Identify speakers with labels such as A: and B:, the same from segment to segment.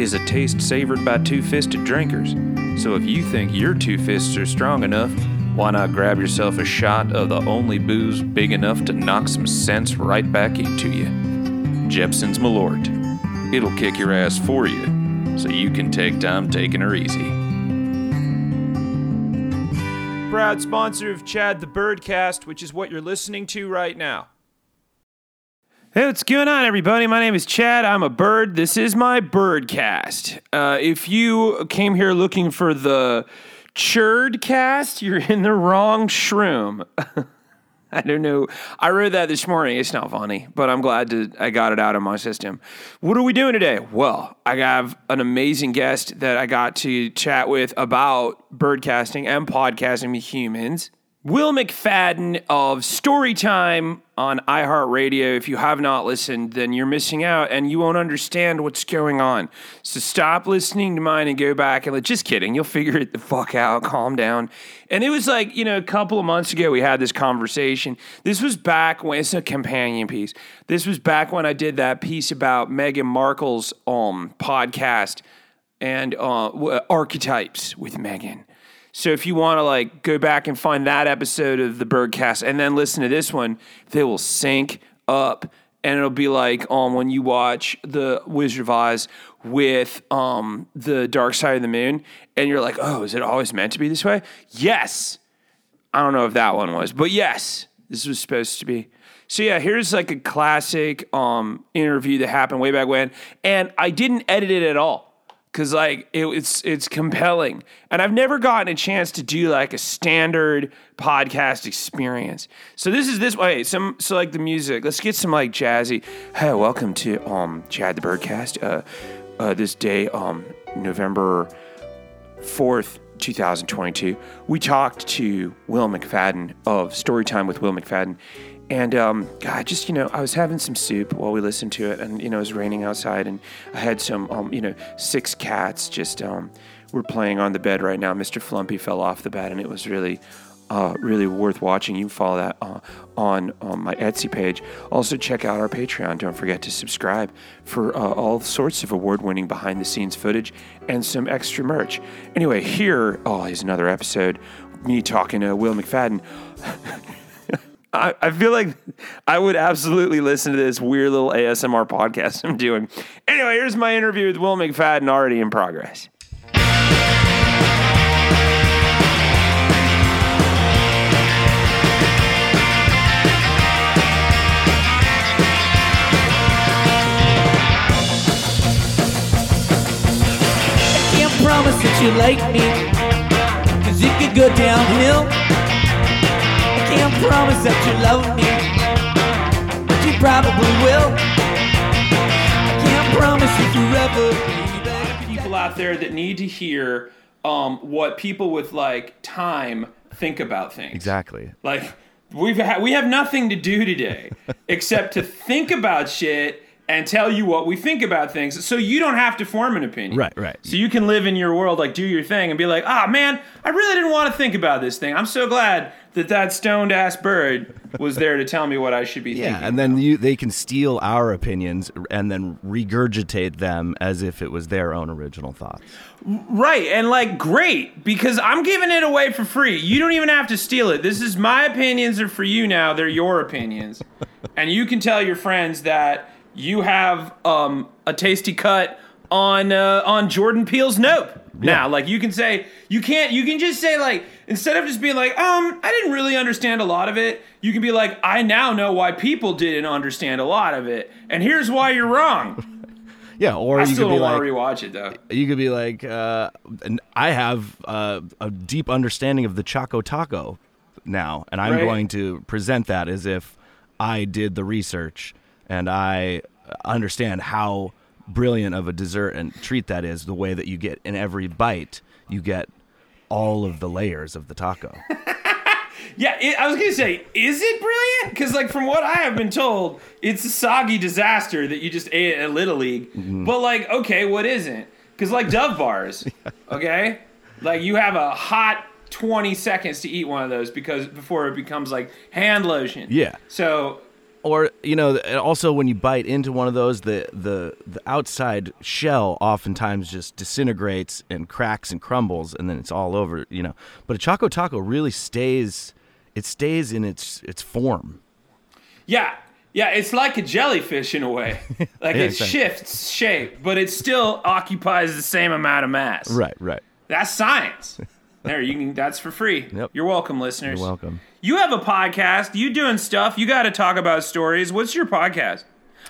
A: is a taste savored by two-fisted drinkers. So if you think your two fists are strong enough, why not grab yourself a shot of the only booze big enough to knock some sense right back into you? Jeppson's Malort. It'll kick your ass for you, so you can take time taking her easy.
B: Proud sponsor of Chad the Birdcast, which is what you're listening to right now. Hey, what's going on, everybody? My name is Chad. I'm a bird. This is my birdcast. Uh, if you came here looking for the churd cast, you're in the wrong shroom. I don't know. I read that this morning. It's not funny, but I'm glad to I got it out of my system. What are we doing today? Well, I have an amazing guest that I got to chat with about birdcasting and podcasting with humans. Will McFadden of Storytime on iHeartRadio. If you have not listened, then you're missing out and you won't understand what's going on. So stop listening to mine and go back and let, just kidding. You'll figure it the fuck out. Calm down. And it was like, you know, a couple of months ago we had this conversation. This was back when it's a companion piece. This was back when I did that piece about Meghan Markle's um podcast and uh, archetypes with Meghan. So if you want to like go back and find that episode of the Birdcast and then listen to this one, they will sync up and it'll be like um when you watch the Wizard of Oz with um the Dark Side of the Moon and you're like, "Oh, is it always meant to be this way?" Yes. I don't know if that one was, but yes, this was supposed to be. So yeah, here's like a classic um interview that happened way back when and I didn't edit it at all because like it, it's it's compelling. And i've never gotten a chance to do like a standard podcast experience. So this is this way some so like the music. Let's get some like jazzy. Hey welcome to um chad the birdcast. Uh uh this day um november 4th 2022 we talked to will mcfadden of storytime with will mcfadden and um, God, just you know, I was having some soup while we listened to it, and you know, it was raining outside, and I had some, um, you know, six cats just um, were playing on the bed right now. Mr. Flumpy fell off the bed, and it was really, uh, really worth watching. You can follow that uh, on um, my Etsy page. Also, check out our Patreon. Don't forget to subscribe for uh, all sorts of award-winning behind-the-scenes footage and some extra merch. Anyway, here, oh, here's another episode. Me talking to Will McFadden. I, I feel like I would absolutely listen to this weird little ASMR podcast I'm doing. Anyway, here's my interview with Will McFadden already in progress.
C: Promise that you like me, cause it could go downhill. I promise that you love me, but you probably will. I can't promise you forever, baby.
B: People out there that need to hear um, what people with like time think about things.
D: Exactly.
B: Like we've ha- we have nothing to do today except to think about shit and tell you what we think about things, so you don't have to form an opinion.
D: Right, right.
B: So you can live in your world, like do your thing, and be like, ah, man, I really didn't want to think about this thing. I'm so glad that that stoned ass bird was there to tell me what I should be
D: Yeah,
B: thinking.
D: and then you they can steal our opinions and then regurgitate them as if it was their own original thoughts.
B: Right, and like great because I'm giving it away for free. You don't even have to steal it. This is my opinions are for you now. They're your opinions, and you can tell your friends that you have um, a tasty cut on uh, on Jordan Peele's Nope. Now, like you can say you can't. You can just say like instead of just being like um I didn't really understand a lot of it. You can be like I now know why people didn't understand a lot of it, and here's why you're wrong.
D: Yeah, or
B: I
D: you
B: still
D: could be
B: don't
D: like
B: rewatch it though.
D: you could be like uh, and I have uh, a deep understanding of the Choco Taco now, and I'm
B: Right.
D: going to present that as if I did the research and I understand how brilliant of a dessert and treat that is the way that you get in every bite you get all of the layers of the taco.
B: Yeah, it, I was gonna say, is it brilliant? Because like from what I have been told, it's a soggy disaster that you just ate at Little League.
D: Mm-hmm.
B: But like, okay, what isn't? Because like Dove bars, okay, like you have a hot twenty seconds to eat one of those because before it becomes like hand lotion.
D: Yeah.
B: So
D: or you know also when you bite into one of those the the the outside shell oftentimes just disintegrates and cracks and crumbles and then it's all over you know but a choco taco really stays it stays in its its form
B: yeah, yeah, it's like a jellyfish in a way. Like
D: Yeah,
B: it
D: exactly.
B: shifts shape, but it still occupies the same amount of mass.
D: right right
B: That's science. There, you can. That's for free.
D: Yep.
B: You're welcome, listeners.
D: you're welcome
B: You have a podcast. You doing stuff. You got to talk about stories. What's your podcast?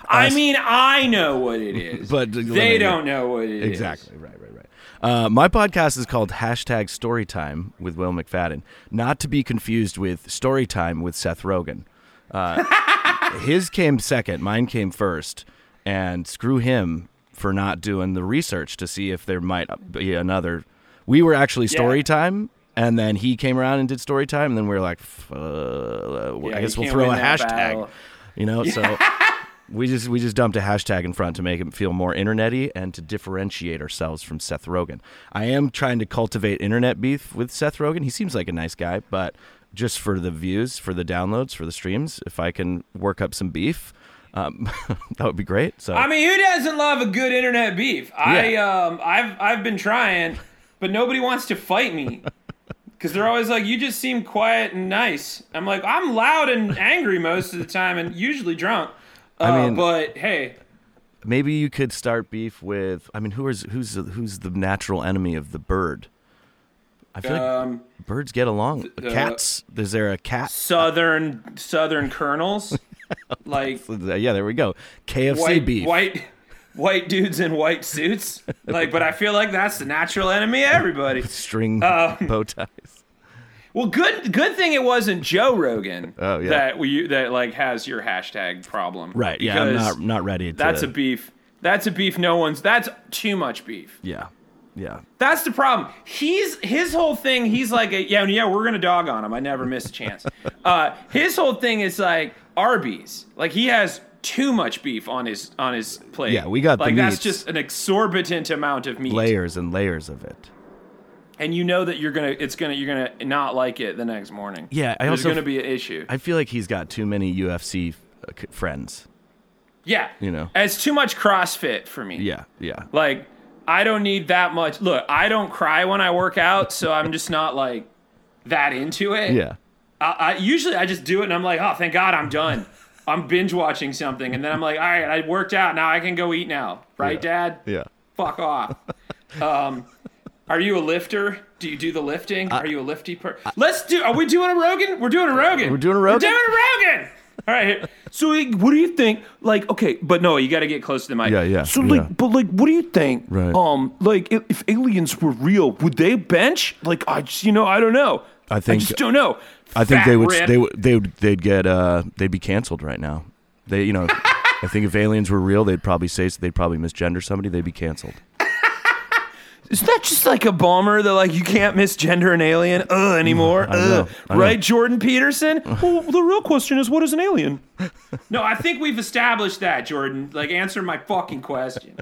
B: I mean, I know what it is,
D: But
B: they don't know what it is.
D: exactly right right right uh, my podcast is called hashtag storytime with will mcfadden not to be confused with storytime with seth rogen uh, his came second mine came first and screw him for not doing the research to see if there might be another we were actually story time and then he came around and did story time and then we were like uh,
B: Yeah,
D: i guess we'll throw a hashtag
B: battle.
D: you know so we just we just dumped a hashtag in front to make it feel more internety and to differentiate ourselves from Seth Rogen. I am trying to cultivate internet beef with Seth Rogen. He seems like a nice guy, but just for the views, for the downloads, for the streams, if I can work up some beef, um, that would be great. So
B: I mean, who doesn't love a good internet beef? I um, I've I've been trying, but nobody wants to fight me. Because they're always like, you just seem quiet and nice. I'm like, I'm loud and angry most of the time, and usually drunk. Uh,
D: I mean-
B: but hey,
D: maybe you could start beef with. I mean, who is who's the, who's the natural enemy of the bird? I feel
B: um,
D: like birds get along.
B: the-
D: Cats. Is there a cat?
B: southern southern colonels, like
D: Yeah, there we go. KFC
B: white
D: beef.
B: white white dudes in white suits. Like, but I feel like that's the natural enemy of everybody.
D: String
B: Um,
D: bow ties.
B: Well, good good thing it wasn't Joe Rogan.
D: Oh, yeah.
B: that we that like has your hashtag problem.
D: Right. Yeah. I'm not not ready. To,
B: That's a beef. That's a beef. No one's. That's too much beef.
D: Yeah. Yeah.
B: That's the problem. He's his whole thing. He's like, a, yeah, yeah, we're gonna dog on him. I never miss a chance. uh, his whole thing is like Arby's. Like he has too much beef on his on his plate.
D: Yeah, we got the
B: like that's just an exorbitant amount of meat.
D: Layers and layers of it.
B: and you know that you're gonna it's gonna you're gonna not like it the next morning.
D: Yeah, I
B: There's
D: also-
B: gonna be an issue.
D: I feel like he's got too many UFC uh, friends.
B: yeah,
D: You know.
B: it's too much CrossFit for me.
D: Yeah. Yeah.
B: like I don't need that much. Look, I don't cry when I work out, so I'm just not like that into it.
D: Yeah.
B: I, I usually I just do it and I'm like, oh, thank God I'm done. I'm binge watching something, and then I'm like, all right, I worked out. Now I can go eat now, right, Dad?
D: Yeah.
B: Fuck off. um, are you a lifter? Do you do the lifting? are you a lifty per? Let's do. Are we doing a Rogan? We're doing a Rogan.
D: We're doing a Rogan.
B: We're doing a Rogan. All right. So, what do you think? Like, okay, but no, you got to get close to the mic.
D: Yeah, yeah,
B: So, like,
D: yeah.
B: but like, what do you think?
D: Right.
B: Um, like, if, if aliens were real, would they bench? Like, I just, you know, I don't know.
D: I think-
B: I just don't know.
D: I think they would.
B: Red.
D: They would. They would. They'd get. Uh. They'd be canceled right now. They. You know. I think if aliens were real, they'd probably say they'd probably misgender somebody. They'd be canceled.
B: Isn't that just like a bummer that like you can't misgender an alien uh, anymore?
D: I know,
B: Uh,
D: I know.
B: right, Jordan Peterson? well, the real question is, what is an alien? no, I think we've established that, Jordan. Like, answer my fucking question.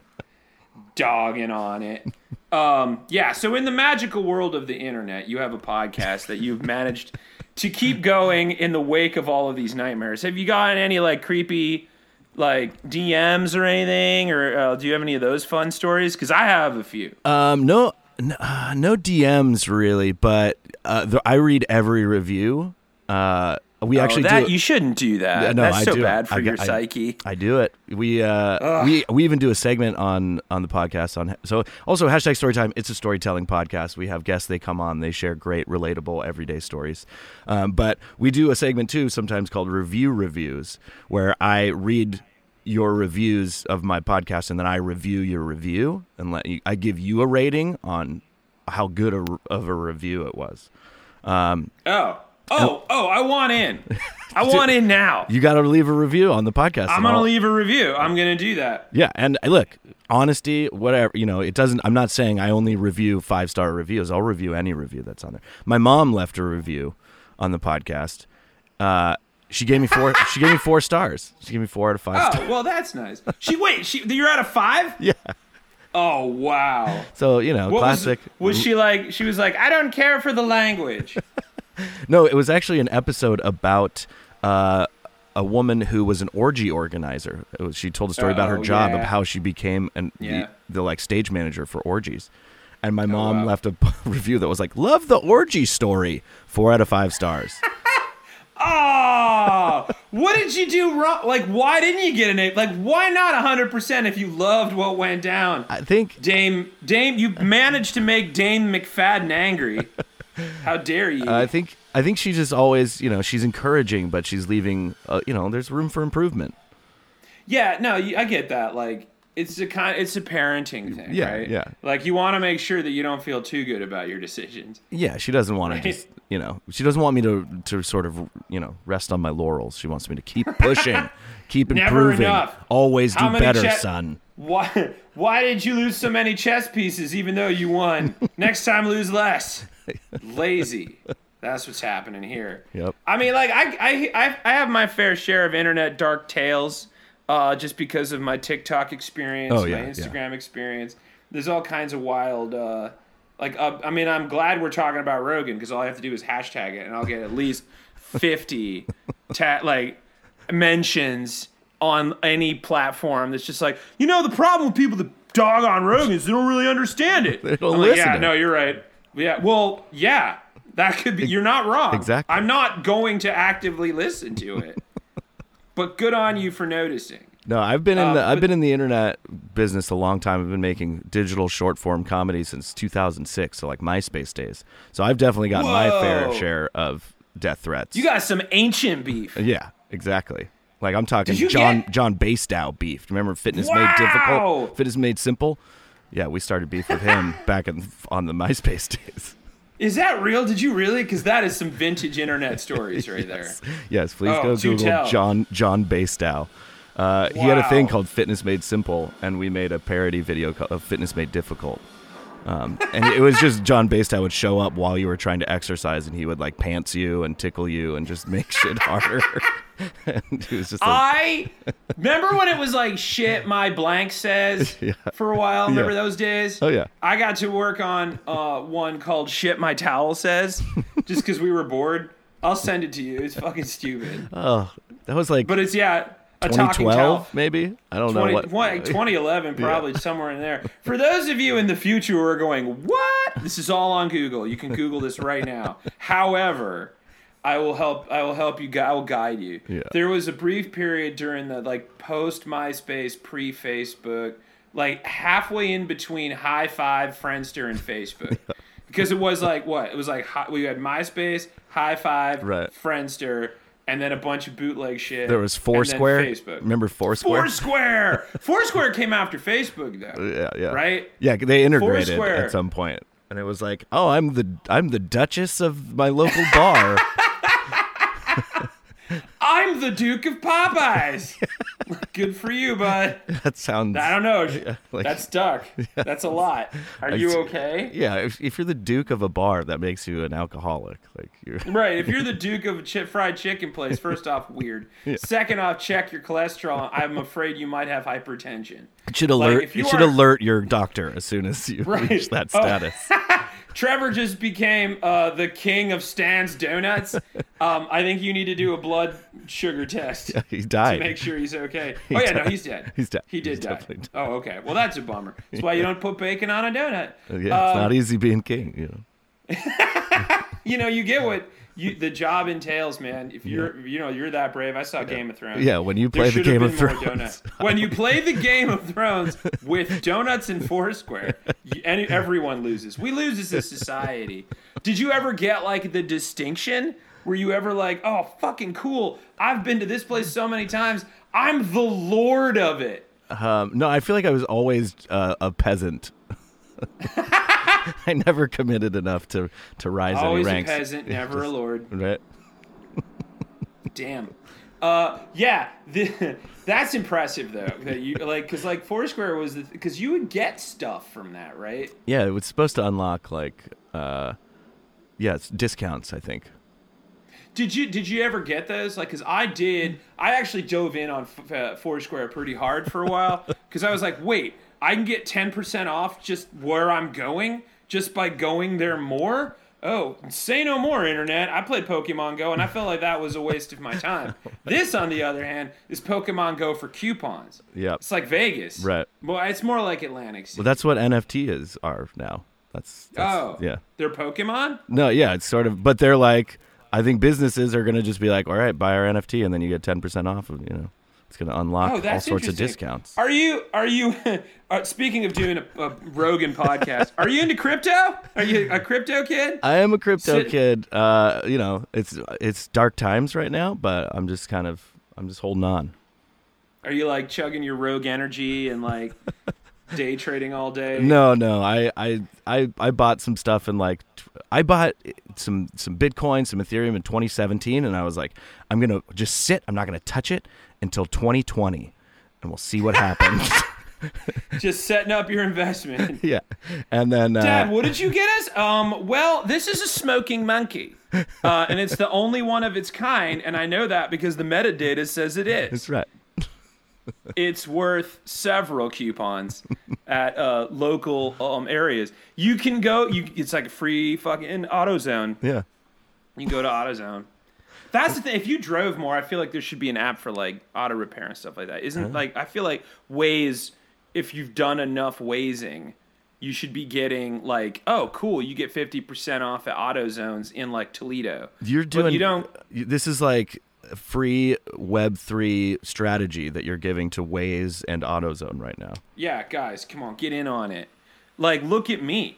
B: Dogging on it. Um, yeah, so in the magical world of the internet, you have a podcast that you've managed to keep going in the wake of all of these nightmares. Have you gotten any like creepy like DMs or anything, or uh, do you have any of those fun stories? Because I have a few.
D: Um. No. No, uh, no DMs really, but uh, I read every review. Uh. We actually
B: oh, that
D: do.
B: you shouldn't do that.
D: Yeah, no,
B: That's
D: I
B: so
D: do it.
B: bad for
D: I
B: your
D: I-
B: psyche.
D: I do it. We uh we we even do a segment on on the podcast on so also hashtag storytime. It's a storytelling podcast. We have guests. They come on. They share great, relatable, everyday stories. Um, but we do a segment too, sometimes called review reviews, where I read your reviews of my podcast and then I review your review and let you. I give you a rating on how good a, of a review it was.
B: Um, oh, Oh, oh, I want in. I want in now.
D: You got to leave a review on the podcast.
B: I'm gonna
D: I'll-
B: leave a review. I'm gonna do that.
D: Yeah, and uh, look, honesty, whatever, you know, it doesn't I'm not saying I only review five-star reviews. I'll review any review that's on there. My mom left a review on the podcast. Uh she gave me four she gave me 4 stars. She gave me 4 out of 5
B: Oh,
D: stars.
B: well, that's nice. She wait. She you're out of five.
D: Yeah.
B: Oh wow.
D: So, you know,
B: What
D: classic.
B: Was, was she like? She was like, I don't care for the language.
D: No, it was actually an episode about uh a woman who was an orgy organizer. It was, she told a story about her
B: Oh,
D: job
B: yeah.
D: of how she became an
B: Yeah.
D: the, the like stage manager for orgies. And my mom
B: wow.
D: left a review that was like, "Love the orgy story." 4 out of 5 stars.
B: Oh, what did you do wrong? Like, why didn't you get an A? Like, why not 100% if you loved what went down?
D: I think
B: Dame, Dame, you managed to make Dame McFadden angry. How dare you?
D: I think I think she just always, you know, she's encouraging, but she's leaving. Uh, you know, there's room for improvement.
B: yeah, no, I get that. Like, it's a kind, it's a parenting thing,
D: Yeah,
B: right?
D: yeah.
B: Like, you want to make sure that you don't feel too good about your decisions.
D: Yeah, she doesn't want
B: Right.
D: to just, you know, she doesn't want me to to sort of, you know, rest on my laurels. She wants me to keep pushing, keep improving, always do
B: How many
D: better,
B: che-
D: son.
B: Why? Why did you lose so many chess pieces, even though you won? Next time, lose less. Lazy. That's what's happening here.
D: Yep.
B: I mean, like I, I, I, I have my fair share of internet dark tales, uh, just because of my TikTok experience,
D: Oh,
B: my
D: yeah, yeah.
B: Instagram experience. There's all kinds of wild, uh, like, uh, I mean, I'm glad we're talking about Rogan because all I have to do is hashtag it, and I'll get at least fifty, ta- like, mentions on any platform that's just like, you know, the problem with people that dog on Rogan is they don't really understand it.
D: They don't
B: I'm like,
D: listen
B: yeah, no, you're right. Yeah, well, yeah, that could be. You're not wrong.
D: Exactly.
B: I'm not going to actively listen to it. but good on you for noticing.
D: No, I've been in
B: Uh,
D: the I've been in the internet business a long time. I've been making digital short form comedy since 2006, so like MySpace days. So I've definitely got my fair share of death threats.
B: You got some ancient beef.
D: Yeah, exactly. Like I'm talking John
B: get-
D: John Basedow beef. Remember Fitness Made
B: Wow!
D: Difficult? Fitness Made Simple? Yeah, we started beef with him back in, on the MySpace days.
B: Is that real? Did you really? Because that is some vintage internet stories right there.
D: Yes, please
B: Oh,
D: go Google
B: tell.
D: John John Basedow. Uh, He had a thing called Fitness Made Simple, and we made a parody video of Fitness Made Difficult. Um, and it was just John Basedow would show up while you were trying to exercise, and he would like pants you and tickle you and just make shit harder. he was just like,
B: I remember when it was like shit. My blank says
D: Yeah.
B: for a while. Remember
D: Yeah.
B: those days?
D: Oh, yeah.
B: I got to work on uh, one called "Shit My Towel Says," just because we were bored. I'll send it to you. It's fucking stupid,
D: oh, that was like
B: but it's yeah, a talking towel.
D: 2012, maybe. I don't
B: 20,
D: know what.
B: what, 2011, probably somewhere in there. For those of you in the future who are going, what? This is all on Google. You can Google this right now. However, I will help. I will help you. I will guide you.
D: Yeah.
B: There was a brief period during the like post MySpace, pre Facebook, like halfway in between Hi5, Friendster, and Facebook. Because it was like what? It was like we had MySpace, Hi5,
D: Right.
B: Friendster, and then a bunch of bootleg shit.
D: There was Foursquare.
B: Facebook.
D: Remember Foursquare?
B: Foursquare. Foursquare came after Facebook though.
D: Uh, yeah, yeah.
B: Right?
D: Yeah, they integrated
B: Foursquare.
D: at some point, and it was like, oh, I'm the I'm the Duchess of my local bar.
B: I'm the Duke of Popeyes. Good for you, bud.
D: that sounds.
B: I don't know.
D: like-
B: That's stuck. That's a lot. Are you okay?
D: Yeah, if, if you're the Duke of a bar, that makes you an alcoholic. Like you're.
B: Right. If you're the Duke of a fried chicken place, first off, weird. Second off, check your cholesterol. I'm afraid you might have hypertension.
D: It should alert.
B: if you
D: you should
B: are-
D: alert your doctor as soon as you
B: Right.
D: reach that
B: Oh. Trevor just became uh, the king of Stan's Donuts. Um, I think you need to do a blood sugar test.
D: he
B: to
D: died.
B: make sure he's okay. Oh yeah, no, he's dead.
D: He's dead.
B: He did
D: He's
B: die.
D: dead.
B: Oh okay. Well, that's a bummer. That's why you don't put bacon on a donut.
D: yeah, it's
B: Um,
D: not easy being king. You know.
B: You know, you get what you the job entails, man. If you're, you know, you're that brave. I saw Game of Thrones.
D: Yeah, when you
B: There
D: play the Game of Thrones.
B: When you play the Game of Thrones with donuts and Foursquare, you, any, everyone loses. We lose as a society. Did you ever get like the distinction? Were you ever like, oh, fucking cool? I've been to this place so many times. I'm the lord of it.
D: Um, no, I feel like I was always uh, a peasant. I never committed enough to to rise
B: Always
D: any
B: a
D: ranks.
B: peasant, never a lord.
D: Right.
B: Damn. Uh, yeah, the, that's impressive though. That you like, cause like Foursquare was cause you would get stuff from that, right?
D: Yeah, it was supposed to unlock like, uh, yeah, it's discounts. I think.
B: Did you did you ever get those? Like, cause I did. I actually dove in on F- uh, Foursquare pretty hard for a while, cause I was like, wait, I can get ten percent off just where I'm going, just by going there more. Oh, say no more, internet. I played Pokemon Go, and I felt like that was a waste of my time. This, on the other hand, is Pokemon Go for coupons.
D: Yep.
B: It's like Vegas.
D: Right.
B: Well, it's more like Atlantic City.
D: Well, that's what NFT is are now. That's, that's
B: oh.
D: yeah.
B: They're Pokemon?
D: No, yeah, it's sort of, but they're like, I think businesses are going to just be like, all right, buy our NFT, and then you get ten percent off. Of, you know, it's going to unlock
B: Oh,
D: all sorts of discounts.
B: Are you? Are you? Uh, speaking of doing a, a Rogan podcast, are you into crypto? Are you a crypto kid?
D: I am a crypto
B: Sit-
D: kid. Uh, you know, it's it's dark times right now, but I'm just kind of I'm just holding on.
B: Are you like chugging your Rogue energy and like day trading all day?
D: No, no, I I I, I bought some stuff in like I bought some some Bitcoin, some Ethereum in 2017, and I was like, I'm gonna just sit. I'm not gonna touch it until 2020, and we'll see what happens.
B: Just setting up your investment.
D: yeah, and then uh,
B: Dad, what did you get us? Um, well, this is a smoking monkey, uh, and it's the only one of its kind, and I know that because the metadata says it is.
D: that's right.
B: it's worth several coupons at uh, local um, areas. You can go. You it's like a free fucking AutoZone.
D: Yeah,
B: You can go to AutoZone. That's the thing. If you drove more, I feel like there should be an app for like auto repair and stuff like that. Isn't like I feel like Waze. If you've done enough Wazing, you should be getting like, oh, cool, you get fifty percent off at AutoZones in like Toledo.
D: you're
B: But
D: doing.
B: you don't.
D: This is like free Web three strategy that you're giving to Waze and AutoZone right now.
B: Yeah, guys, come on, get in on it. Like, look at me.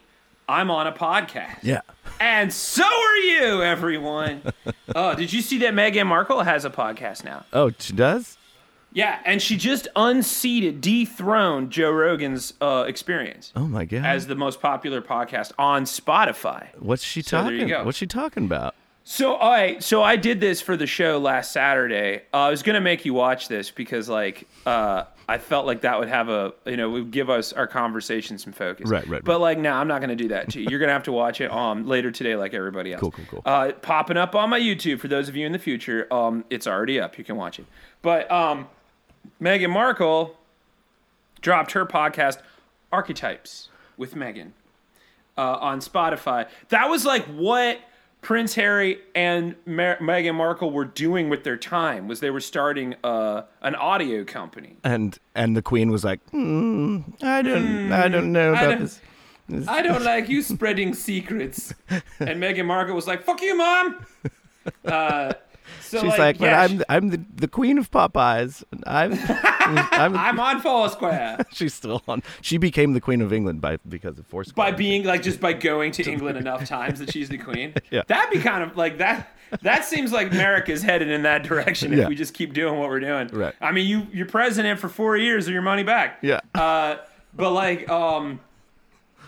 B: I'm on a podcast.
D: Yeah.
B: And so are you, everyone. oh, did you see that Meghan Markle has a podcast now?
D: Oh, she does.
B: Yeah, and she just unseated, dethroned Joe Rogan's uh, experience
D: Oh my god.
B: as the most popular podcast on Spotify.
D: What's she
B: So there you
D: talking?
B: go.
D: What's she talking about?
B: So right, so I did this for the show last Saturday. Uh, I was gonna make you watch this because like uh, I felt like that would have a you know would give us our conversation some focus.
D: Right, right,
B: But
D: right.
B: like, no, I'm not gonna do that to you. You're gonna have to watch it um later today, like everybody else.
D: Cool, cool, cool.
B: Uh, popping up on my YouTube for those of you in the future. Um, it's already up. You can watch it. But um, Meghan Markle dropped her podcast Archetypes with Meghan uh, on Spotify. That was like what Prince Harry and Mer- Meghan Markle were doing with their time was they were starting uh, an audio company.
D: And and the queen was like, hmm, I don't I don't know about
B: don't-
D: this. this-
B: I don't like you spreading secrets. And Meghan Markle was like, "Fuck you, mom." Uh, so
D: She's like, but
B: yeah,
D: I'm I'm the, the queen of Popeyes. I'm I'm,
B: I'm on Foursquare
D: she's still on. She became the queen of England by because of Foursquare.
B: by being like just by going to England enough times that she's the queen.
D: Yeah.
B: That'd be kind of like that. That seems like America's headed in that direction if
D: Yeah.
B: we just keep doing what we're doing.
D: Right.
B: I mean, you you're president for four years or your money back.
D: Yeah.
B: Uh, but like, um,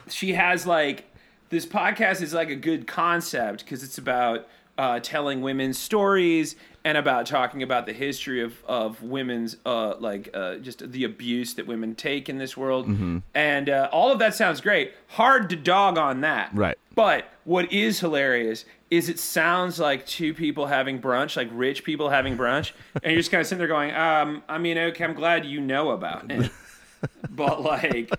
B: she has like this podcast is like a good concept because it's about uh, telling women's stories and about talking about the history of of women's uh, like uh, just the abuse that women take in this world,
D: Mm-hmm.
B: and uh, all of that sounds great. Hard to dog on that,
D: Right.
B: But what is hilarious is it sounds like two people having brunch, like rich people having brunch, and you're just kind of sitting there going, um, I mean, okay, I'm glad you know about it, but like,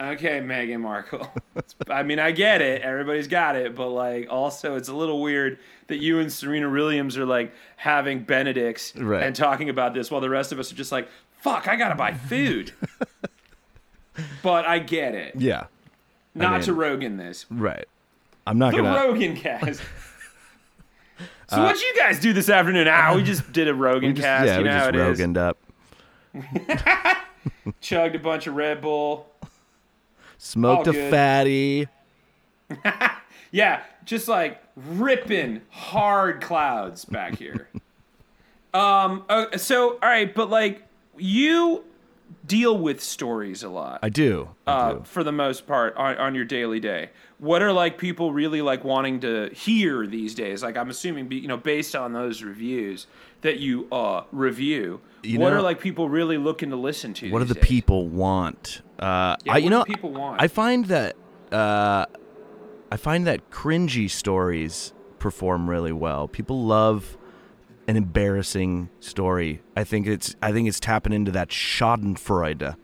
B: okay, Meghan Markle. I mean, I get it, everybody's got it, but like, also, it's a little weird that you and Serena Williams are like having Benedicts
D: Right.
B: and talking about this, while the rest of us are just like, fuck, I gotta buy food. but I get it.
D: yeah.
B: Not
D: mean-
B: to Rogan this,
D: Right. I'm not
B: the
D: gonna.
B: Rogan cast. So what'd you guys do this afternoon? Ah, we just did a Rogan
D: just-
B: cast.
D: yeah,
B: you
D: we
B: know
D: just. Roganed up.
B: Chugged a bunch of Red Bull.
D: Smoked
B: All
D: a
B: good.
D: fatty.
B: Yeah, just like ripping hard clouds back here. um. uh, so all right, but like you deal with stories a lot.
D: I do. I
B: uh,
D: do.
B: for the most part on, on your daily day what are like people really like wanting to hear these days like i'm assuming you know based on those reviews that you uh review
D: You
B: what
D: know-
B: are like people really looking to listen to
D: What do the
B: days?
D: people want? Uh,
B: Yeah,
D: I, you
B: what
D: know,
B: people want?
D: I find that uh, I find that cringy stories perform really well. People love an embarrassing story. I think it's I think it's tapping into that Schadenfreude.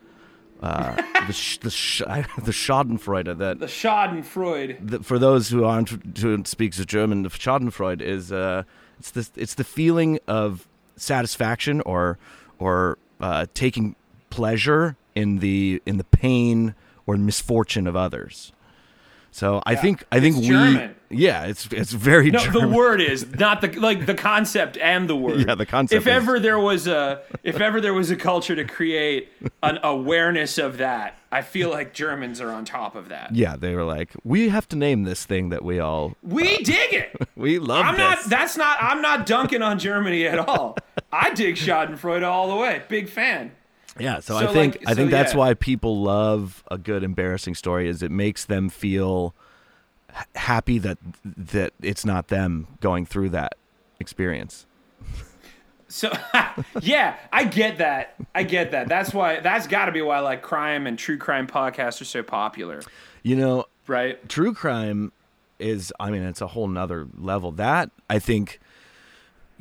D: Uh, the sh- the sh- the Schadenfreude that
B: the schadenfreude
D: the, for those who aren't who speaks German, the Schadenfreude is uh, it's the it's the feeling of satisfaction or or uh, taking pleasure in the in the pain or misfortune of others. So I think I think
B: It's
D: we
B: German.
D: yeah it's it's very
B: no
D: German.
B: the word is not the like the concept and the word
D: Yeah, the concept
B: if
D: is-
B: ever there was a if ever there was a culture to create an awareness of that i feel like germans are on top of that
D: yeah they were like we have to name this thing that we all
B: we uh, dig it
D: we love
B: I'm
D: this.
B: not. That's not. I'm not dunking on Germany at all. I dig Schadenfreude all the way. Big fan.
D: Yeah, so,
B: So,
D: I think
B: like,
D: I think
B: so,
D: that's
B: yeah.
D: why people love a good embarrassing story is it makes them feel h- happy that that it's not them going through that experience.
B: So yeah, I get that. I get that. That's why. That's got to be why like crime and true crime podcasts are so popular,
D: You know,
B: right?
D: true crime is I mean it's a whole nother level. That I think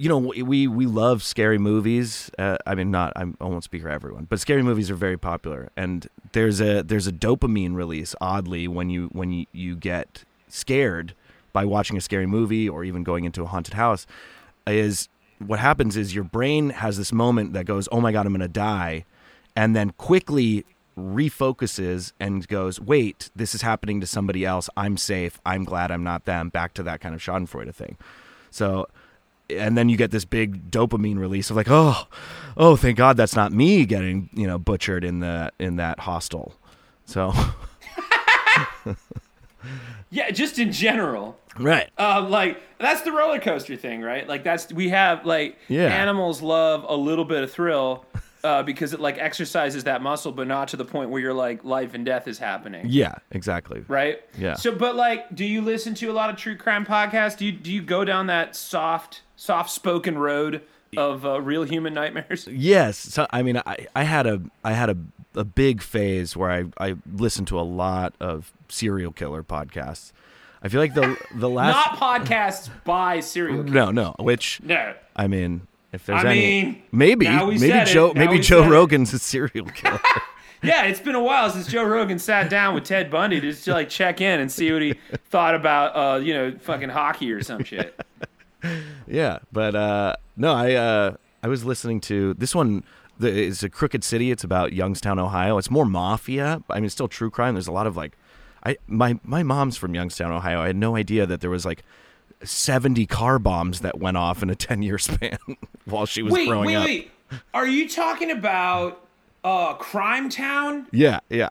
D: you know we we love scary movies. Uh, I mean not I'm, I won't speak for everyone, but scary movies are very popular and there's a there's a dopamine release oddly when you when you, you get scared by watching a scary movie or even going into a haunted house is what happens is your brain has this moment that goes, "Oh my god, I'm to die." And then quickly refocuses and goes, "Wait, this is happening to somebody else. I'm safe. I'm glad I'm not them." Back to that kind of Schadenfreude thing. So and then you get this big dopamine release of like, "Oh, oh, thank God that's not me getting, you know, butchered in the in that hostel." So,
B: Yeah, just in general.
D: right.
B: Um, like that's the roller coaster thing, right? Like that's we have like
D: Yeah.
B: animals love a little bit of thrill uh, because it like exercises that muscle, but not to the point where you're like life and death is happening.
D: Yeah, exactly.
B: right?
D: Yeah.
B: So, but like, do you listen to a lot of true crime podcasts? Do you do you go down that soft, soft spoken road of uh, real human nightmares?
D: Yes. So I mean, I, I had a I had a, a big phase where I, I listened to a lot of serial killer podcasts. I feel like the the last
B: Not podcasts by serial. killers.
D: no no which
B: No.
D: I mean if there's
B: I
D: any
B: mean,
D: maybe maybe. Joe maybe Joe
B: said it.
D: Rogan's a serial killer.
B: Yeah, it's been a while since Joe Rogan sat down with Ted Bundy to just like check in and see what he thought about, uh, you know, fucking hockey or some shit.
D: yeah, but uh, no, I uh, I was listening to this one. The, it's a Crooked City. It's about Youngstown, Ohio. It's more mafia. I mean, it's still true crime. There's a lot of like, I my my mom's from Youngstown, Ohio. I had no idea that there was like. 70 car bombs that went off in a 10 year span while she was
B: Wait,
D: growing
B: wait,
D: up.
B: wait. Are you talking about uh, Crime Town?
D: Yeah, yeah.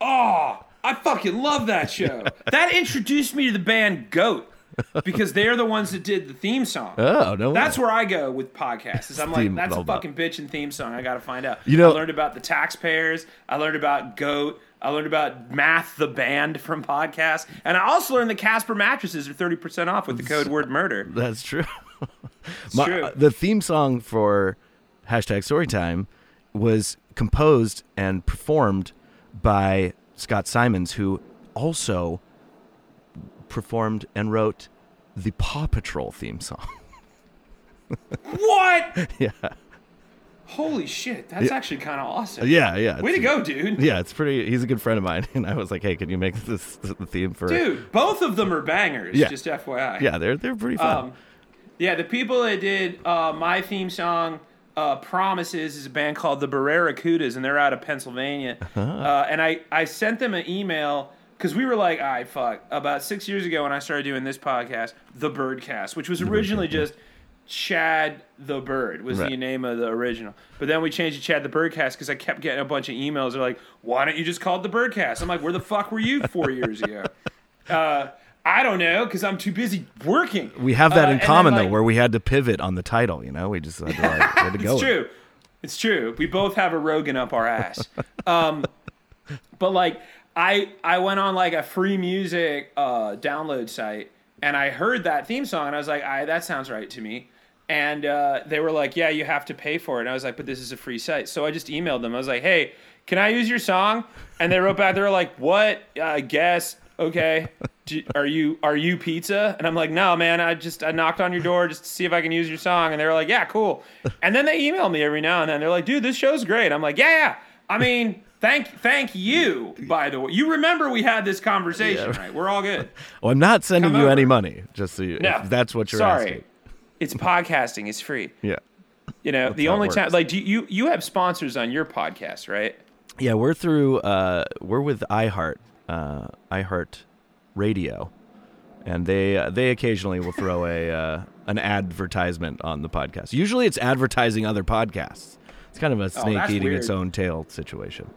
B: Oh, I fucking love that show. that introduced me to the band Goat because they're the ones that did the theme song.
D: Oh, no.
B: That's
D: way.
B: where I go with podcasts. Is I'm like, that's a fucking bitch and theme song. I got to find out.
D: You know-
B: I learned about the taxpayers. I learned about Goat. I learned about Math the band from podcasts, and I also learned that Casper mattresses are thirty percent off with the code word murder.
D: That's true. My-
B: true.
D: The theme song for hashtag Storytime was composed and performed by Scott Simons, who also performed and wrote the Paw Patrol theme song.
B: What?
D: yeah,
B: Holy shit! That's actually kind of awesome.
D: yeah, yeah.
B: Way to go, dude.
D: Yeah, it's pretty. He's a good friend of mine, and I was like, "Hey, can you make this the theme for?"
B: Dude, both of them are bangers.
D: Yeah.
B: Just FYI.
D: Yeah, they're they're pretty fun.
B: Um, yeah, the people that did uh, my theme song, uh, "Promises," is a band called the Barrera Barracudas, and they're out of Pennsylvania.
D: Uh-huh.
B: Uh, and I I sent them an email because we were like, "All right, fuck." About six years ago, when I started doing this podcast, the Birdcast, which was originally just Chad the Bird was the name of the original. But then we changed to Chad the Birdcast because I kept getting a bunch of emails. They're like, "Why don't you just call it the Birdcast?" I'm like, "Where the fuck were you four years ago?" Uh, I don't know because I'm too busy working.
D: we have that
B: Uh,
D: in
B: then,
D: common
B: like-
D: though, where we had to pivot on the title. You know, we just had to, like, had to go.
B: It's
D: with it.
B: true. It's true. We both have a Rogan up our ass. Um, but like, I I went on like a free music uh, download site and I heard that theme song and I was like, I that sounds right to me. And uh, they were like, Yeah, you have to pay for it. And I was like, But this is a free site. So I just emailed them. I was like, Hey, can I use your song? And they wrote back. They were like, What? I guess. Okay. Do, are you are you pizza? And I'm like, No, man. I just I knocked on your door just to see if I can use your song. And they were like, Yeah, cool. And then they email me every now and then. They're like, Dude, this show's great. I'm like, Yeah, yeah. I mean. Thank, thank you. By the way, you remember we had this conversation, right? We're all good.
D: Well, I'm not sending
B: Come
D: you
B: over.
D: any money, just so you,
B: No,
D: that's what you're
B: sorry.
D: asking.
B: It's podcasting. It's free.
D: Yeah.
B: You know, the only time like do you you have sponsors on your podcast, right?
D: Yeah, we're through. Uh, we're with iHeart, uh, iHeart Radio, and they uh, they occasionally will throw a uh, an advertisement on the podcast. Usually, it's advertising other podcasts. It's kind of a snake
B: Oh, that's
D: eating its own tail situation.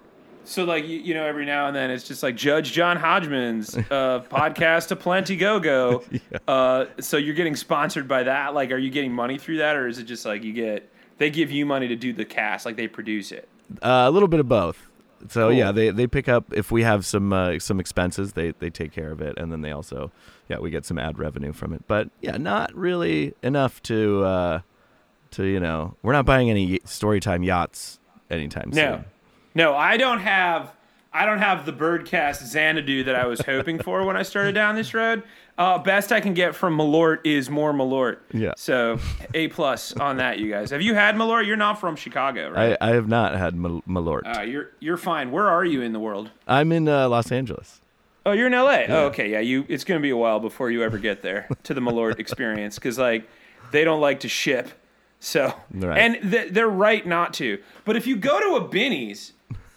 B: So like you, you know, every now and then it's just like Judge John Hodgman's uh, podcast to Plenty Go Go. uh, so you're getting sponsored by that. Like, are you getting money through that, or is it just like you get they give you money to do the cast, like they produce it?
D: Uh, a little bit of both. So
B: Cool.
D: yeah, they, they pick up if we have some uh, some expenses, they they take care of it, and then they also yeah we get some ad revenue from it. But yeah, not really enough to uh, to you know we're not buying any storytime yachts anytime
B: No,
D: soon.
B: No, I don't have. I don't have the Birdcast Xanadu that I was hoping for when I started down this road. Uh, best I can get from Malort is more Malort.
D: Yeah.
B: So A plus on that, you guys. Have you had Malort? You're not from Chicago, right?
D: I, I have not had Mal- Malort.
B: uh, you're you're fine. Where are you in the world?
D: I'm in uh, Los Angeles.
B: Oh, you're in LA. Oh, okay. Yeah, you. It's gonna be a while before you ever get there to the Malort experience because like they don't like to ship. So
D: Right.
B: and th- they're right not to. But if you go to a Binny's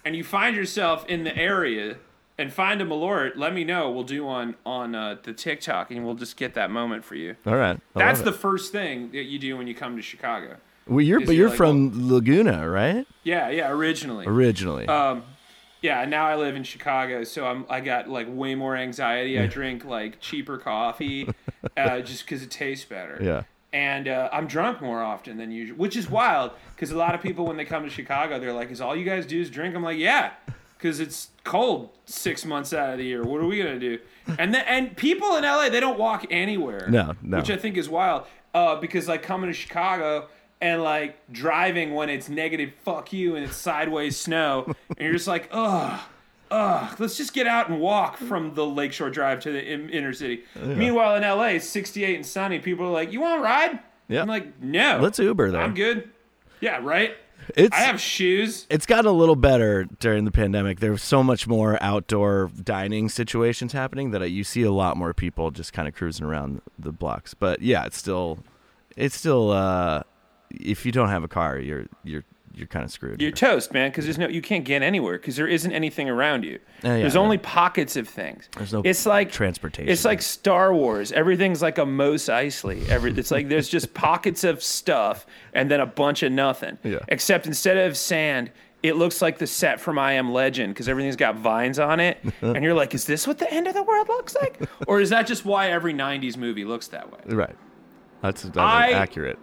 B: and you find yourself in the area and find a Malort, let me know. We'll do on on uh, the TikTok and we'll just get that moment for you.
D: All right, I
B: That's the first thing that you do when you come to Chicago.
D: well, you're but
B: you're
D: you're
B: like,
D: from Laguna, right?
B: Yeah, yeah. Originally,
D: Originally.
B: Um, yeah, now I live in Chicago, so I'm I got like way more anxiety. I drink like cheaper coffee, uh, just because it tastes better.
D: yeah.
B: And uh, I'm drunk more often than usual, which is wild because a lot of people when they come to Chicago, they're like, "Is all you guys do is drink?" I'm like, "Yeah." Because it's cold six months out of the year. What are we gonna do? And then, and people in LA they don't walk anywhere.
D: No, no.
B: Which I think is wild. Uh, because like coming to Chicago and like driving when it's negative fuck you and it's sideways snow and you're just like ugh ugh let's just get out and walk from the lakeshore drive to the in- inner city meanwhile in la it's 68 and sunny people are like you want to ride
D: Yeah.
B: i'm like no
D: Let's Uber though.
B: i'm good yeah right
D: It's
B: i have shoes
D: it's gotten a little better during the pandemic. There's so much more outdoor dining situations happening that you see a lot more people just kind of cruising around the blocks. But yeah, it's still, it's still. Uh, if you don't have a car, you're you're you're kind of screwed.
B: you're toast man because there's no you can't get anywhere because there isn't anything around you
D: Uh, yeah,
B: there's
D: yeah.
B: only pockets of things
D: There's no
B: it's like
D: transportation.
B: It's like Star Wars. Everything's like a Mos Eisley. Every it's like there's just pockets of stuff and then a bunch of nothing.
D: Yeah.
B: Except instead of sand, it looks like the set from I Am Legend because everything's got vines on it, and you're like, is this what the end of the world looks like, or is that just why every '90s movie looks that way?
D: right. That's, that's
B: I-
D: accurate.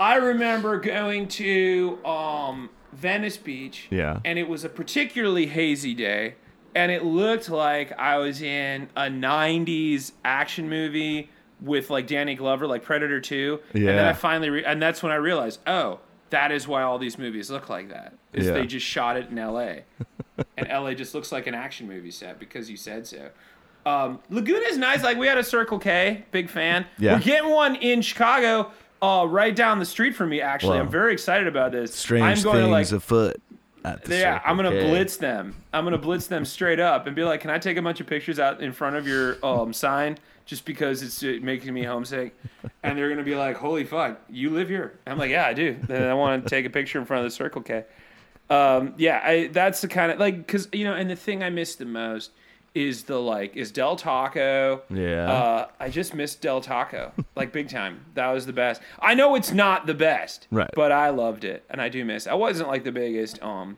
B: I remember going to um, Venice Beach.
D: Yeah.
B: And it was a particularly hazy day. And it looked like I was in a 90s action movie with like Danny Glover, like Predator 2. Yeah. And then I finally, re- and that's when I realized, oh, that is why all these movies look like that. Is
D: Yeah.
B: they just shot it in LA. and LA just looks like an action movie set because you said so. Um, Laguna is nice. Like we had a Circle K, big fan.
D: Yeah.
B: We're getting one in Chicago, uh, right down the street from me. Actually,
D: Wow.
B: I'm very excited about this.
D: Strange
B: I'm going
D: things
B: to like,
D: afoot.
B: Yeah, I'm gonna
D: K.
B: blitz them. I'm gonna blitz them straight up and be like, "Can I take a bunch of pictures out in front of your um, sign just because it's uh, making me homesick?" And they're gonna be like, "Holy fuck, you live here?" I'm like, "Yeah, I do." Then I want to take a picture in front of the Circle K. Um, yeah, I, that's the kind of like because you know, and the thing I miss the most is the like is Del Taco.
D: Yeah.
B: Uh, I just missed Del Taco like big time. That was the best. I know it's not the best,
D: Right.
B: But I loved it, and I do miss. I wasn't like the biggest um,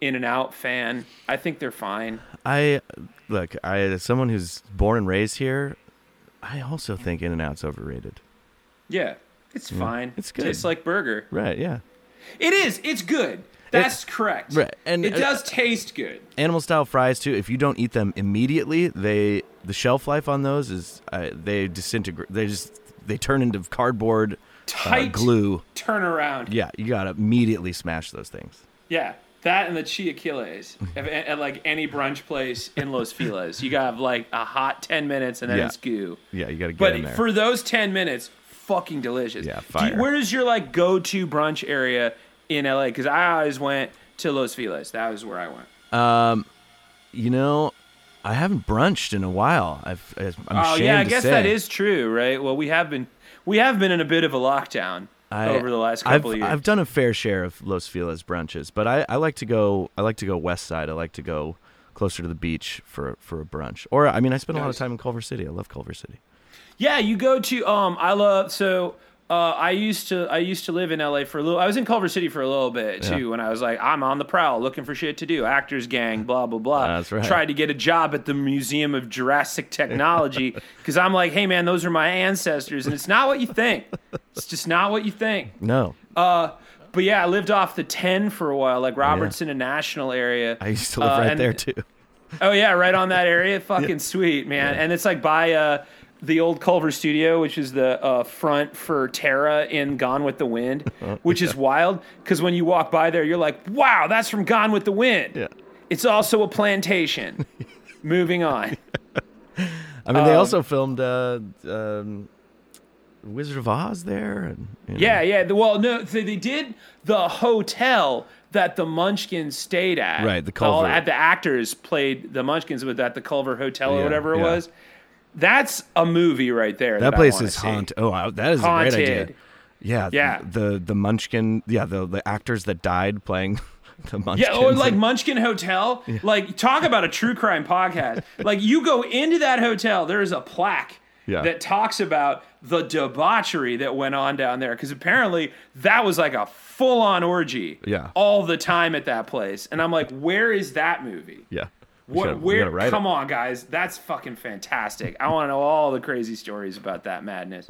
B: In and Out fan. I think they're fine.
D: I look. I as someone who's born and raised here, I also think In and Out's overrated.
B: Yeah, it's fine.
D: it's good.
B: Tastes like burger.
D: Right? Yeah.
B: It is. It's good. That's correct.
D: right, and-
B: it does taste good.
D: Animal style fries too. If you don't eat them immediately, they the shelf life on those is uh, they disintegrate. They just they turn into cardboard uh,
B: Tight
D: glue.
B: Turn around.
D: Yeah, you gotta immediately smash those things.
B: Yeah, that and the chilaquiles at, at like any brunch place in Los Feliz. You gotta have like a hot ten minutes and then
D: Yeah.
B: it's goo.
D: Yeah, you gotta get in
B: But for those ten minutes, fucking delicious.
D: Yeah,
B: Do you-
D: fire.
B: where is your like go-to brunch area in LA? Because I always went to Los Feliz. That was where I went.
D: Um, you know, I haven't brunched in a while. I've, I'm
B: Oh yeah, I guess
D: say.
B: that is true, right? Well, we have been we have been in a bit of a lockdown
D: I-
B: over the last
D: I've,
B: couple of years.
D: I've done a fair share of Los Feliz brunches, but I, I like to go. I like to go west side. I like to go closer to the beach for for a brunch. Or I mean, I spend a lot of time in Culver City. I love Culver City.
B: Yeah, you go to um I love so uh, I used to I used to live in LA for a little I was in Culver City for a little bit too
D: Yeah.
B: when I was like I'm on the prowl looking for shit to do actors gang blah blah blah
D: That's right.
B: tried to get a job at the Museum of Jurassic Technology cuz I'm like hey man those are my ancestors and it's not what you think it's just not what you think
D: No,
B: uh but yeah I lived off the 10 for a while like Robertson and National area
D: I used to live
B: Uh,
D: right
B: and-
D: there too.
B: Oh yeah, right on that area. Fucking sweet, man. And it's like by uh, the old Culver Studio, which is the uh, front for Tara in Gone with the Wind, which is wild because when you walk by there, you're like, wow, that's from Gone with the Wind.
D: Yeah.
B: It's also a plantation. Moving on.
D: I mean, they
B: Um,
D: also filmed uh, um, Wizard of Oz there. And, you know.
B: Yeah, yeah. Well, no, so they did the hotel that the Munchkins stayed at.
D: Right, the
B: All,
D: Culver.
B: at the actors played the Munchkins with at the Culver Hotel or
D: Yeah,
B: whatever it
D: yeah.
B: was. That's a movie right there.
D: that
B: I
D: place is haunted. Oh, wow, that is a great idea.
B: Haunted.
D: Yeah,
B: Yeah.
D: The the Munchkin. Yeah, the the actors that died playing the Munchkins.
B: Yeah, or like Munchkin Hotel. Like, talk about a true crime podcast. Like, you go into that hotel, there is a plaque
D: Yeah.
B: that talks about the debauchery that went on down there. Because apparently, that was like a full on orgy
D: Yeah.
B: all the time at that place. And I'm like, where is that movie?
D: yeah.
B: What,
D: gotta-
B: where? Come
D: it.
B: on, guys, that's fucking fantastic. I want to know all the crazy stories about that madness.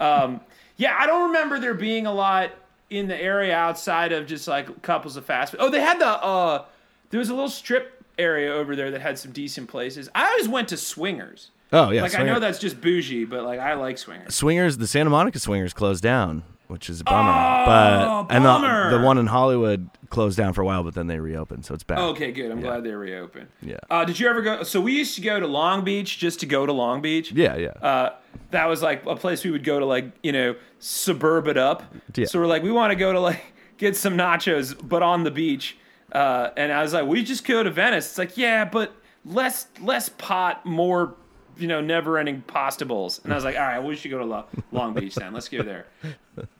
B: Um, yeah, I don't remember there being a lot in the area outside of just like couples of fast food. Oh, they had the uh, there was a little strip area over there that had some decent places. I always went to Swingers.
D: Oh yeah,
B: like I know that's just bougie, but like I like Swingers.
D: Swingers, the Santa Monica Swingers closed down, which is a bummer.
B: Oh,
D: but and
B: bummer.
D: the, the one in Hollywood closed down for a while, but then they reopened, so it's back.
B: Okay, good. I'm glad they reopened.
D: Yeah.
B: Uh, did you ever go? So we used to go to Long Beach just to go to Long Beach.
D: Yeah, yeah.
B: uh, that was like a place we would go to like you know suburb it up
D: Yeah.
B: so we're like we want to go to like get some nachos but on the beach uh, and i was like we just go to venice it's like yeah but less less pot more you know never ending pasta bowls and i was like all right we should go to long beach then let's go there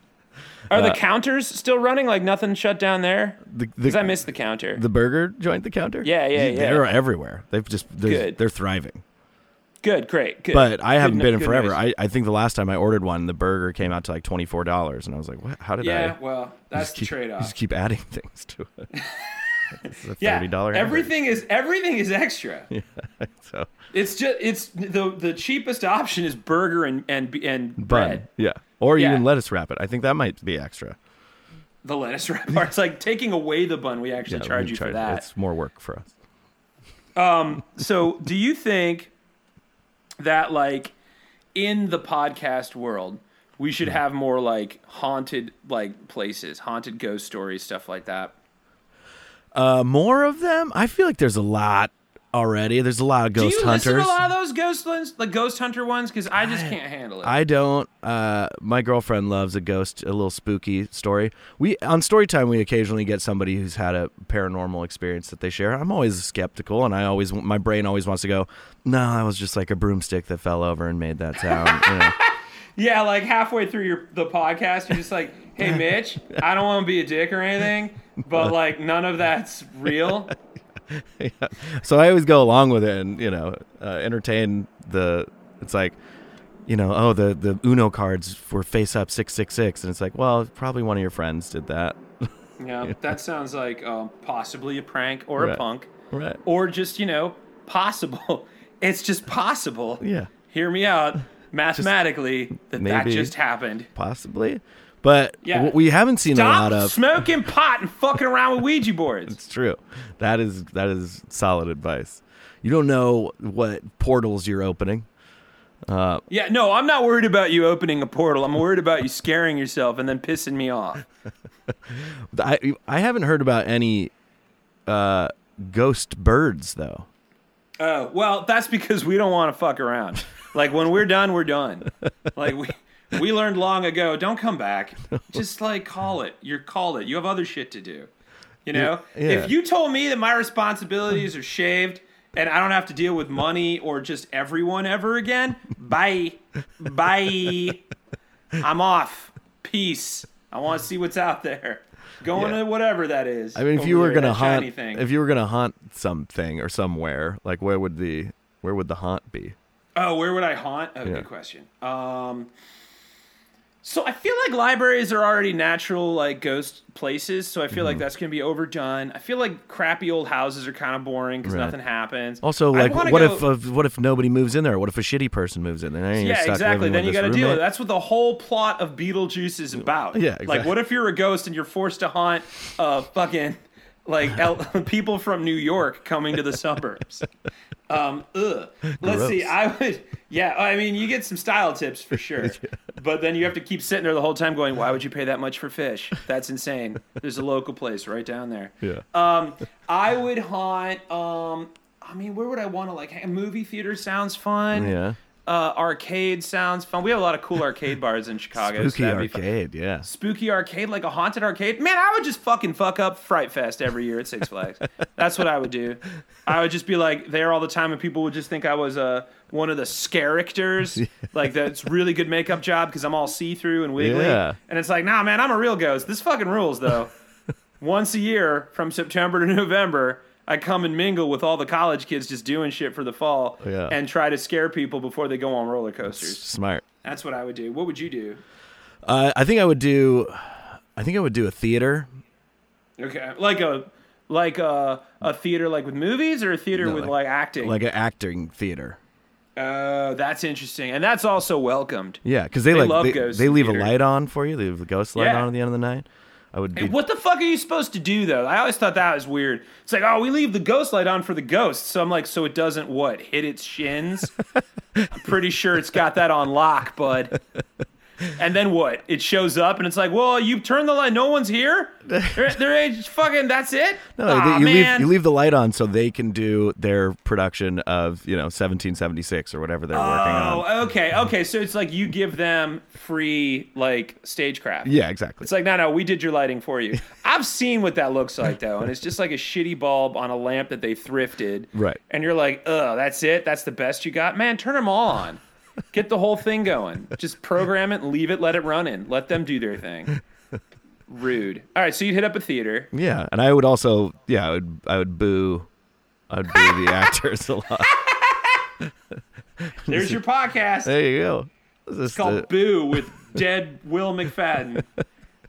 B: are the uh, counters still running like nothing shut down there because
D: the,
B: i missed the counter
D: the burger joint, the counter.
B: Yeah, yeah, yeah.
D: They're everywhere. They've just they're,
B: Good.
D: they're thriving.
B: good great good
D: But I haven't
B: no-
D: been in forever.
B: news.
D: I, I think the last time I ordered one, the burger came out to like twenty four dollars, and I was like, what? How did
B: yeah
D: I?
B: well that's the
D: keep,
B: trade-off
D: Just keep adding things to it. it's a
B: yeah everything is everything is extra Yeah,
D: So
B: It's just it's the the cheapest option is burger and and and bread.
D: bun. Yeah. Or
B: Yeah.
D: even lettuce wrap it. I think that might be extra.
B: The lettuce wrap part. It's like taking away the bun. We actually
D: Yeah,
B: charge
D: we
B: you for that.
D: It's more work for us. Um.
B: So, do you think that like in the podcast world, we
D: Hmm.
B: should have more like haunted like places, haunted ghost stories, stuff like that?
D: Uh, more of them. I feel like there's a lot already. There's a lot of ghost Do
B: you
D: hunters.
B: listen to a lot of those ghost ones, like ghost hunter ones? Because I just can't handle it.
D: I don't. Uh, my girlfriend loves a ghost, a little spooky story. We on story time, we occasionally get somebody who's had a paranormal experience that they share. I'm always skeptical, and I always my brain always wants to go, no, that was just like a broomstick that fell over and made that sound. you know?
B: yeah, like halfway through your the podcast, you're just like, "Hey, Mitch, I don't want to be a dick or anything, but like none of that's real."
D: So I always go along with it, and you know, uh, entertain the. It's like. You know, oh the the Uno cards were face up six six six, and it's like, well, probably one of your friends did that,
B: Yeah, that sounds like um, possibly a prank or a punk,
D: right?
B: or just you know possible. It's just possible.
D: Yeah.
B: Hear me out. Mathematically, that that
D: maybe.
B: just happened.
D: possibly But
B: Yeah.
D: what we haven't seen a lot of.
B: smoking pot and fucking around with Ouija boards.
D: It's true. That is that is solid advice. You don't know what portals you're opening.
B: Yeah, no, I'm not worried about you opening a portal. I'm worried about you scaring yourself and then pissing me off.
D: I I haven't heard about any uh, ghost birds though.
B: Oh, well, that's because we don't want to fuck around. Like when we're done, we're done. Like we we learned long ago, don't come back. Just like call it. You're called it. You have other shit to do. You know?
D: Yeah.
B: If you told me that my responsibilities are shaved and I don't have to deal with money or just everyone ever again, bye. Bye. I'm off. Peace. I want to see what's out there. Going
D: Yeah.
B: to whatever that is.
D: I mean, if you were gonna
B: hunt,
D: if you were gonna hunt something or somewhere, like where would the where would the haunt be?
B: Oh, where would I haunt? Oh,
D: Yeah.
B: good question. Um, so I feel like libraries are already natural like ghost places, so I feel
D: Mm-hmm.
B: like that's gonna be overdone. I feel like crappy old houses are kind of boring because
D: Right.
B: nothing happens.
D: Also, like, what
B: go-
D: if uh, what if nobody moves in there? What if a shitty person moves in there? Then
B: yeah,
D: stuck
B: exactly. Then
D: with
B: you got
D: this
B: to deal with That's what the whole plot of Beetlejuice is about.
D: Yeah, exactly.
B: Like, what if you're a ghost and you're forced to haunt uh, fucking like el- people from New York coming to the suburbs? Um, ugh. Let's see. I would. Yeah, I mean, you get some style tips for sure, but then you have to keep sitting there the whole time going, "Why would you pay that much for fish? That's insane." There's a local place right down there.
D: Yeah.
B: Um, I would haunt. Um, I mean, where would I want to like? A movie theater sounds fun.
D: yeah.
B: Uh, arcade sounds fun. We have a lot of cool arcade bars in Chicago.
D: Spooky
B: fun.
D: arcade. Yeah.
B: Spooky arcade, like a haunted arcade. Man, I would just fucking fuck up Fright Fest every year at Six Flags. That's what I would do. I would just be like there all the time, and people would just think I was uh, one of the characters, like that's really good makeup job because I'm all see through and wiggly.
D: Yeah.
B: And it's like, nah, man, I'm a real ghost. This fucking rules though. Once a year from September to November, I come and mingle with all the college kids just doing shit for the fall
D: Yeah.
B: and try to scare people before they go on roller coasters.
D: Smart.
B: That's what I would do. What would you do?
D: Uh, I think I would do. I think I would do a theater.
B: Okay, like a like a a theater like with movies or a theater
D: No,
B: with
D: like-
B: like acting.
D: like an acting theater.
B: oh, that's interesting, and that's also welcomed.
D: Yeah, because they,
B: They
D: like
B: love
D: they, they leave
B: theater.
D: a light on for you. They leave a ghost light
B: Yeah.
D: on at the end of the night. I would be.
B: What the fuck are you supposed to do though? I always thought that was weird. It's like, oh, we leave the ghost light on for the ghost. So I'm like, so it doesn't what hit its shins? I'm pretty sure it's got that on lock, bud. And then what? It shows up and it's like, well, you turn the light. No one's here. There, there ain't fucking. That's it.
D: No,
B: Aw,
D: you leave
B: man.
D: you leave the light on so they can do their production of you know 1776 or whatever they're working on.
B: Oh, okay, okay. So it's like you give them free like stagecraft.
D: Yeah, exactly.
B: It's like, no, no, we did your lighting for you. I've seen what that looks like though, and it's just like a shitty bulb on a lamp that they thrifted.
D: Right.
B: And you're like, oh, that's it. That's the best you got, man. Turn them all on. Get the whole thing going. Just program it and leave it. Let it run in. Let them do their thing. Rude. All right, so you'd hit up a theater.
D: yeah, and I would also yeah I would I would boo I would boo the actors a lot.
B: There's your podcast.
D: There you go. This
B: It's called
D: the,
B: Boo with dead Will McFadden.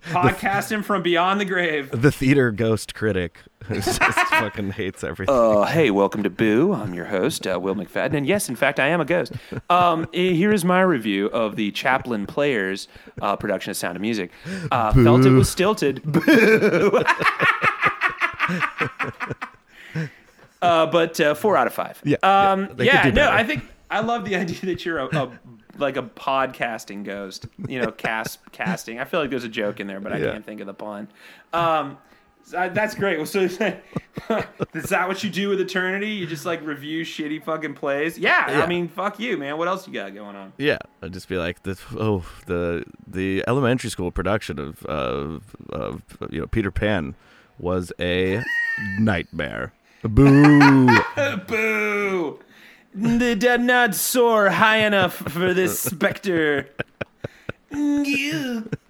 B: Podcasting from beyond the grave.
D: the theater ghost critic who just fucking hates everything.
B: Uh, hey, welcome to Boo. I'm your host, uh, Will McFadden. And yes, in fact, I am a ghost. Um, here is my review of the Chaplin Players uh, production of Sound of Music. Uh, felt it was stilted. Boo. uh, but uh, four out of five.
D: Yeah, yeah,
B: Um,
D: they
B: yeah, no. I think I love the idea that you're a, a like a podcasting ghost. You know, cast casting. I feel like there's a joke in there, but I
D: Yeah.
B: can't think of the pun. Um, so that's great. So is that what you do with Eternity? You just like review shitty fucking plays? Yeah,
D: Yeah.
B: I mean, fuck you, man. What else you got going on?
D: Yeah, I'd just be like the oh the the elementary school production of of, of you know Peter Pan was a nightmare. Boo!
B: Boo! They did not soar high enough for this specter.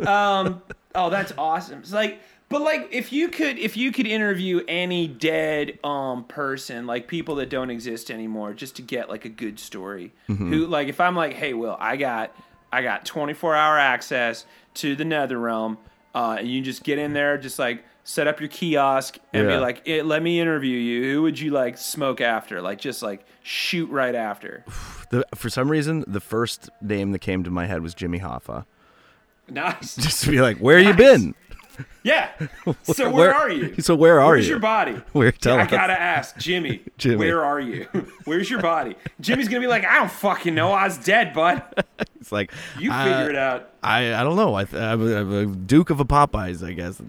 B: um. Oh, that's awesome. It's like, but like, if you could, if you could interview any dead um person, like people that don't exist anymore, just to get like a good story. Who, like, if I'm like, hey, Will, I got, I got 24 hour access to the Nether Realm, uh, and you just get in there, just like set up your kiosk and be like, let me interview you. Who would you like smoke after? Like, just like shoot right after.
D: the, for some reason, the first name that came to my head was Jimmy Hoffa.
B: Nice.
D: Just to be like, where you been?
B: Yeah. So where,
D: Where-
B: are you?
D: so where are
B: Where's
D: you?
B: Where's your body?
D: Where- tell
B: I gotta ask, Jimmy,
D: Jimmy.
B: Where are you? Where's your body? Jimmy's gonna be like, I don't fucking know. I was dead, bud.
D: It's like
B: You
D: uh,
B: figure it out.
D: I I don't know. I, th- I'm, a, I'm a Duke of a Popeyes, I guess.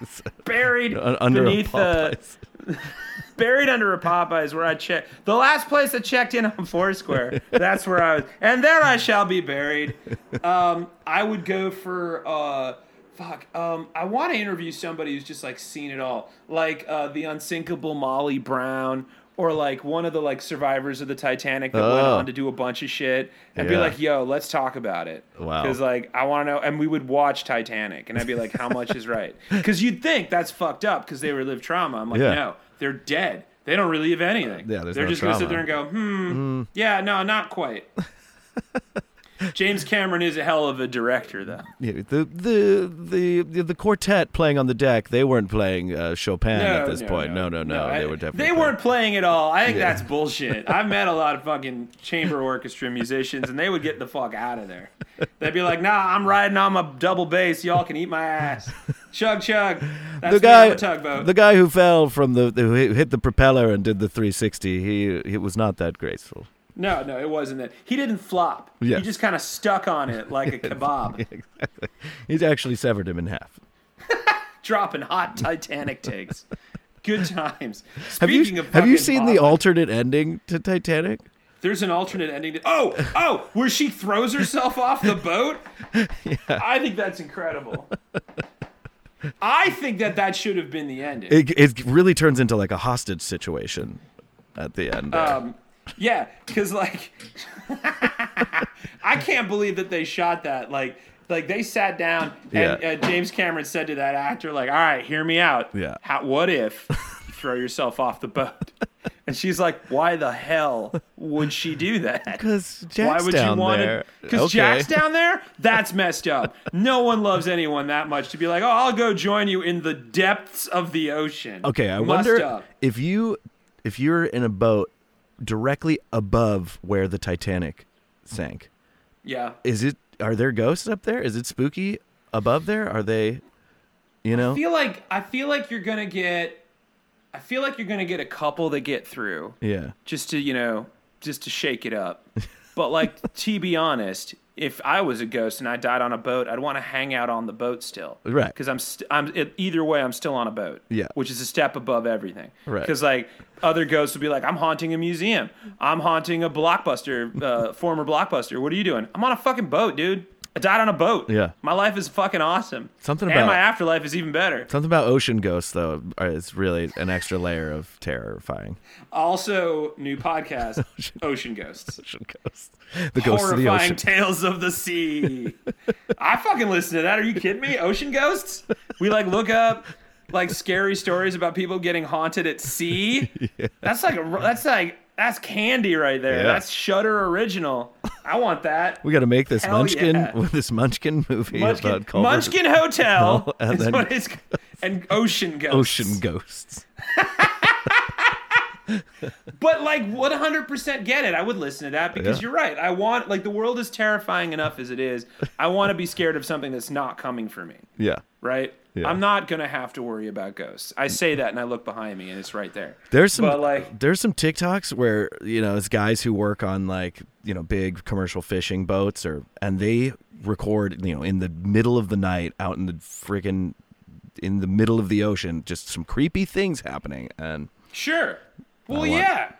D: The,
B: Buried
D: under a
B: beneath uh,
D: Popeyes.
B: buried under a Popeyes where I checked. The last place I checked in on Foursquare. that's where I was, and there I shall be buried. Um, I would go for uh, fuck. Um, I want to interview somebody who's just like seen it all, like uh, the unsinkable Molly Brown. Or like one of the like survivors of the Titanic that went
D: Oh.
B: on to do a bunch of shit, and be like, "Yo, let's talk about it."
D: Wow.
B: Because like I want to know, and we would watch Titanic, and I'd be like, "How much is right?" Because you'd think that's fucked up because they relive trauma. I'm like,
D: Yeah.
B: no, they're dead. They don't relive anything.
D: Yeah, there's
B: they're
D: no
B: just gonna sit there and go, hmm, yeah, no, not quite. James Cameron is a hell of a director, though.
D: Yeah, the, the the the the quartet playing on the deck. They weren't playing uh, Chopin at this point. No, no, no.
B: I-
D: they were definitely.
B: They
D: playing-
B: weren't playing at all. I think
D: Yeah.
B: that's bullshit. I've met a lot of fucking chamber orchestra musicians, and they would get the fuck out of there. They'd be like, "Nah, I'm riding on my double bass. Y'all can eat my ass. Chug chug." That's
D: The guy,
B: tugboat.
D: the guy who fell from the, who hit hit the propeller and did the 360. He he was not that graceful.
B: No, no, it wasn't that. He didn't flop.
D: Yeah.
B: He just kind of stuck on it like a kebab,
D: exactly. He's actually severed him in half.
B: dropping hot Titanic takes. Good times.
D: Have
B: Speaking
D: you
B: of
D: have you seen the alternate ending to Titanic?
B: There's an alternate ending. To, oh, oh, where she throws herself off the boat. Yeah. I think that's incredible. I think that that should have been the ending.
D: It it really turns into like a hostage situation at the end.
B: Um, yeah, because like, I can't believe that they shot that. Like, like they sat down and
D: Yeah.
B: uh, James Cameron said to that actor, like, "All right, hear me out.
D: Yeah.
B: How, what if you throw yourself off the boat?" And she's like, "Why the hell would she do that?"
D: Because
B: Why
D: Jack's
B: would
D: down
B: you want
D: there.
B: Because
D: Okay.
B: Jack's down there. That's messed up. No one loves anyone that much to be like, "Oh, I'll go join you in the depths of the ocean."
D: Okay, I
B: Must
D: wonder
B: up.
D: if you if you're in a boat directly above where the Titanic sank.
B: Yeah.
D: Is it are there ghosts up there? Is it spooky above there? Are they you know?
B: I feel like I feel like you're gonna get. I feel like you're gonna get a couple that get through
D: yeah.
B: just to you know just to shake it up. But like to be honest, if I was a ghost and I died on a boat, I'd want to hang out on the boat still,
D: Right.
B: Because I'm st- I'm it, either way, I'm still on a boat,
D: Yeah.
B: which is a step above everything,
D: Right.
B: Because like other ghosts would be like, I'm haunting a museum, I'm haunting a blockbuster, uh, former blockbuster. What are you doing? I'm on a fucking boat, dude. I died on a boat.
D: Yeah.
B: my life is fucking awesome.
D: Something
B: and
D: about-
B: my afterlife is even better.
D: Something about ocean ghosts though is really an extra layer of terrifying.
B: Also, new podcast, Ocean Ghosts.
D: Ocean ghosts. The ghosts of the
B: Horrifying
D: ocean.
B: tales of the sea. I fucking listen to that. Are you kidding me? Ocean ghosts? We like look up like scary stories about people getting haunted at sea. That's like a, that's like that's candy right there.
D: Yeah.
B: That's Shudder original. I want that.
D: we got to make this
B: Hell
D: Munchkin
B: yeah.
D: with this Munchkin movie
B: Munchkin,
D: about Culver-
B: Munchkin Hotel
D: and
B: is
D: then-
B: what it's and ocean ghosts.
D: ocean ghosts.
B: But like 100% get it. I would listen to that because
D: Yeah.
B: you're right. I want like the world is terrifying enough as it is. I want to be scared of something that's not coming for me,
D: Yeah.
B: right?
D: Yeah.
B: I'm not going to have to worry about ghosts. I say that and I look behind me and it's right there.
D: There's some
B: But, like-
D: there's some TikToks where you know it's guys who work on like you know big commercial fishing boats or and they record you know in the middle of the night out in the freaking in the middle of the ocean just some creepy things happening and
B: Sure. Well, yeah.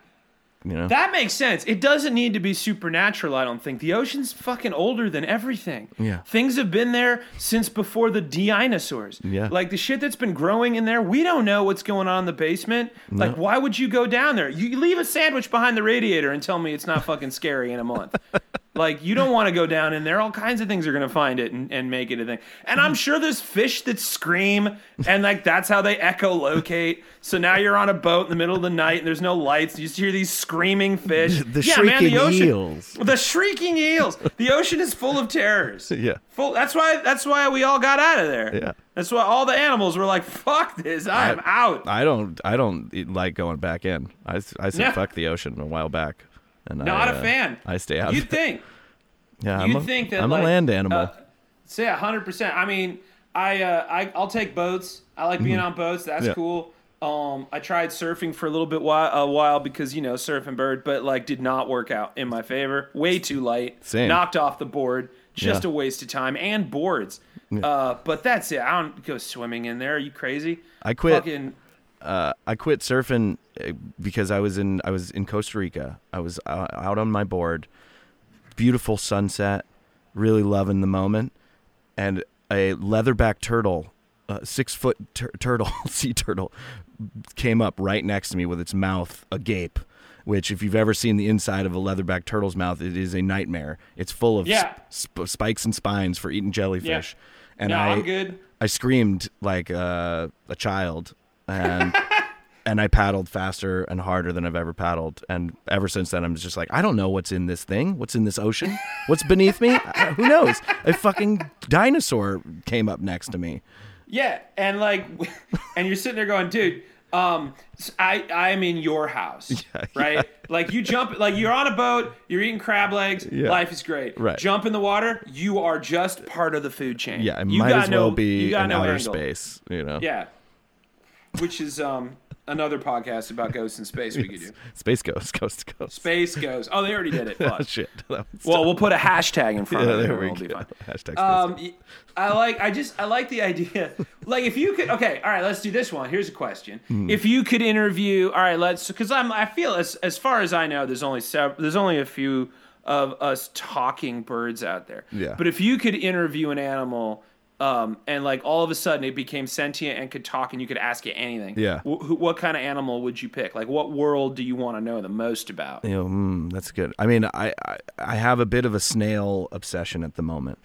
D: You know
B: That makes sense. It doesn't need to be supernatural, I don't think. The ocean's fucking older than everything.
D: Yeah.
B: Things have been there since before the dinosaurs.
D: Yeah.
B: Like the shit that's been growing in there, we don't know what's going on in the basement. Like, why would you go down there? You leave a sandwich behind the radiator and tell me it's not fucking scary in a month. like, you don't want to go down in there. All kinds of things are going to find it and, and make it a thing. And I'm sure there's fish that scream, and like that's how they echolocate. So now you're on a boat in the middle of the night and there's no lights. You just hear these screaming fish.
D: The
B: yeah, man, the
D: shrieking
B: ocean,
D: eels.
B: The shrieking eels. The ocean is full of terrors.
D: Yeah.
B: Full. That's why. That's why we all got out of there.
D: Yeah.
B: That's why all the animals were like, "Fuck this! I'm out."
D: I don't I don't like going back in I, I said fuck the ocean a while back and
B: Not
D: I,
B: a
D: uh,
B: fan.
D: I stay out
B: You'd
D: it.
B: think.
D: yeah I'm
B: you'd
D: a,
B: think that,
D: I'm
B: like,
D: a land animal
B: uh, yeah, hundred percent. I mean, I, uh, I I'll take boats. I like being on boats. That's
D: Mm-hmm. Yeah.
B: cool. Um, I tried surfing for a little bit while, a while because you know surfing bird, but like did not work out in my favor. Way too light.
D: Same.
B: Knocked off the board. Just
D: Yeah.
B: a waste of time and boards. Uh, but that's it. I don't go swimming in there. Are you crazy?
D: I quit.
B: Fucking
D: uh, I quit surfing uh, because I was in I was in Costa Rica. I was uh, out on my board, beautiful sunset, really loving the moment, and a leatherback turtle, uh, six foot tur- turtle, sea turtle, came up right next to me with its mouth agape. Which, if you've ever seen the inside of a leatherback turtle's mouth, it is a nightmare. It's full of
B: Yeah.
D: sp- spikes and spines for eating jellyfish. Yeah. And
B: no,
D: I. I screamed like uh, a child, and and I paddled faster and harder than I've ever paddled. And ever since then, I'm just like, I don't know what's in this thing. What's in this ocean? What's beneath me? I- who knows? A fucking dinosaur came up next to me.
B: Yeah, and like, and you're sitting there going, dude, um, I I'm in your house, right? Like you jump, like you're on a boat, you're eating crab legs,
D: Yeah.
B: life is great.
D: Right.
B: Jump in the water, you are just part of the food chain.
D: Yeah, it
B: you
D: might as well
B: no-
D: be in
B: no
D: outer
B: angle.
D: space. You know.
B: Yeah, which is um another podcast about ghosts in space we could do.
D: Space Ghost, Coast to Coast.
B: Space Ghosts. Oh, they already did it.
D: Oh, shit.
B: Well, we'll put a hashtag in front
D: yeah,
B: of it.
D: there we go. Hashtag
B: Um,
D: Ghost.
B: I like. I just. I like the idea. Like, if you could. Okay. All right. Let's do this one. Here's a question.
D: Hmm.
B: If you could interview. All right. Let's. Because I'm. I feel as as far as I know, there's only sev- There's only a few of us talking birds out there.
D: Yeah.
B: But if you could interview an animal. Um, and like all of a sudden it became sentient and could talk and you could ask it anything.
D: Yeah.
B: What kind of animal would you pick? Like what world do you want to know the most about?
D: You know, mm, that's good. I mean, I, I I have a bit of a snail obsession at the moment.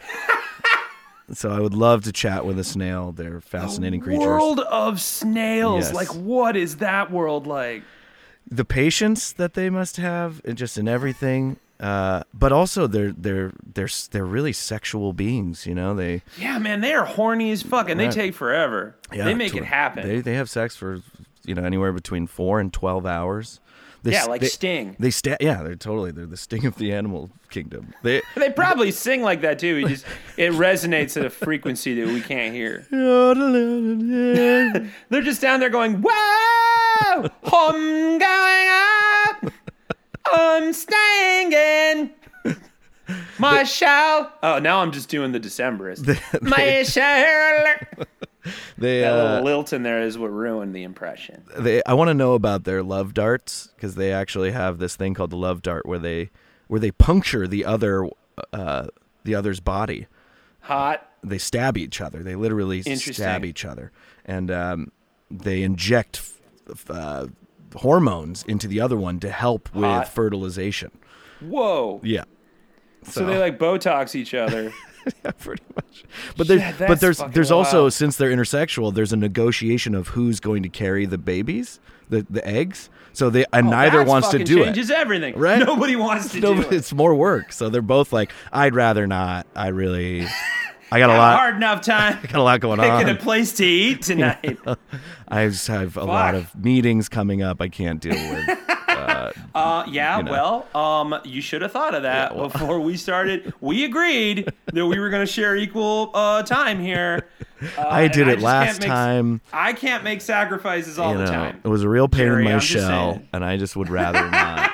D: so I would love to chat with a snail. They're fascinating creatures.
B: World of snails.
D: Yes.
B: Like what is that world like?
D: the patience that they must have, and just in everything. Uh, but also they're they're they're they're really sexual beings. You know, they
B: Yeah, man, they are horny as fuck, and they
D: Right.
B: take forever.
D: yeah,
B: they make
D: tw-
B: it happen.
D: They they have sex for you know anywhere between four and twelve hours. They
B: yeah, like
D: they,
B: Sting.
D: They sta- yeah, they're totally they're the sting of the animal kingdom. They
B: They probably sing like that too. It just it resonates at a frequency that we can't hear. They're just down there going, "Whoa, I'm going up, I'm staying my show." Oh, now I'm just doing the Decemberist. my show.
D: they
B: That
D: uh,
B: little lilt in there is what ruined the impression.
D: they I want to know about their love darts because they actually have this thing called the love dart where they where they puncture the other uh, the other's body.
B: Hot.
D: They stab each other. They literally stab each other, and um, they inject f- f- uh, hormones into the other one to help with
B: Hot.
D: fertilization.
B: Whoa.
D: Yeah.
B: So they like Botox each other.
D: Yeah, pretty much. But there's
B: Yeah,
D: but there's there's also since they're intersexual, there's a negotiation of who's going to carry the babies, the the eggs. So they and oh, neither
B: Oh, That's
D: wants to do
B: changes
D: it.
B: Changes everything.
D: Right?
B: Nobody wants to
D: No,
B: do it.
D: it's more work. So they're both like, I'd rather not. I really, I got a lot,
B: hard enough time I
D: got a lot going on.
B: picking a place to eat tonight.
D: I just have a lot of meetings coming up. I can't deal with.
B: Uh, yeah,
D: You know.
B: well, um, you should have thought of that
D: Yeah, well-
B: before we started. We agreed that we were going to share equal uh, time here. Uh,
D: I did it
B: just
D: last
B: make-
D: time.
B: I can't make sacrifices all
D: you
B: the
D: know,
B: time.
D: it was a real pain
B: Jerry,
D: in my
B: I'm
D: shell, and I just would rather not.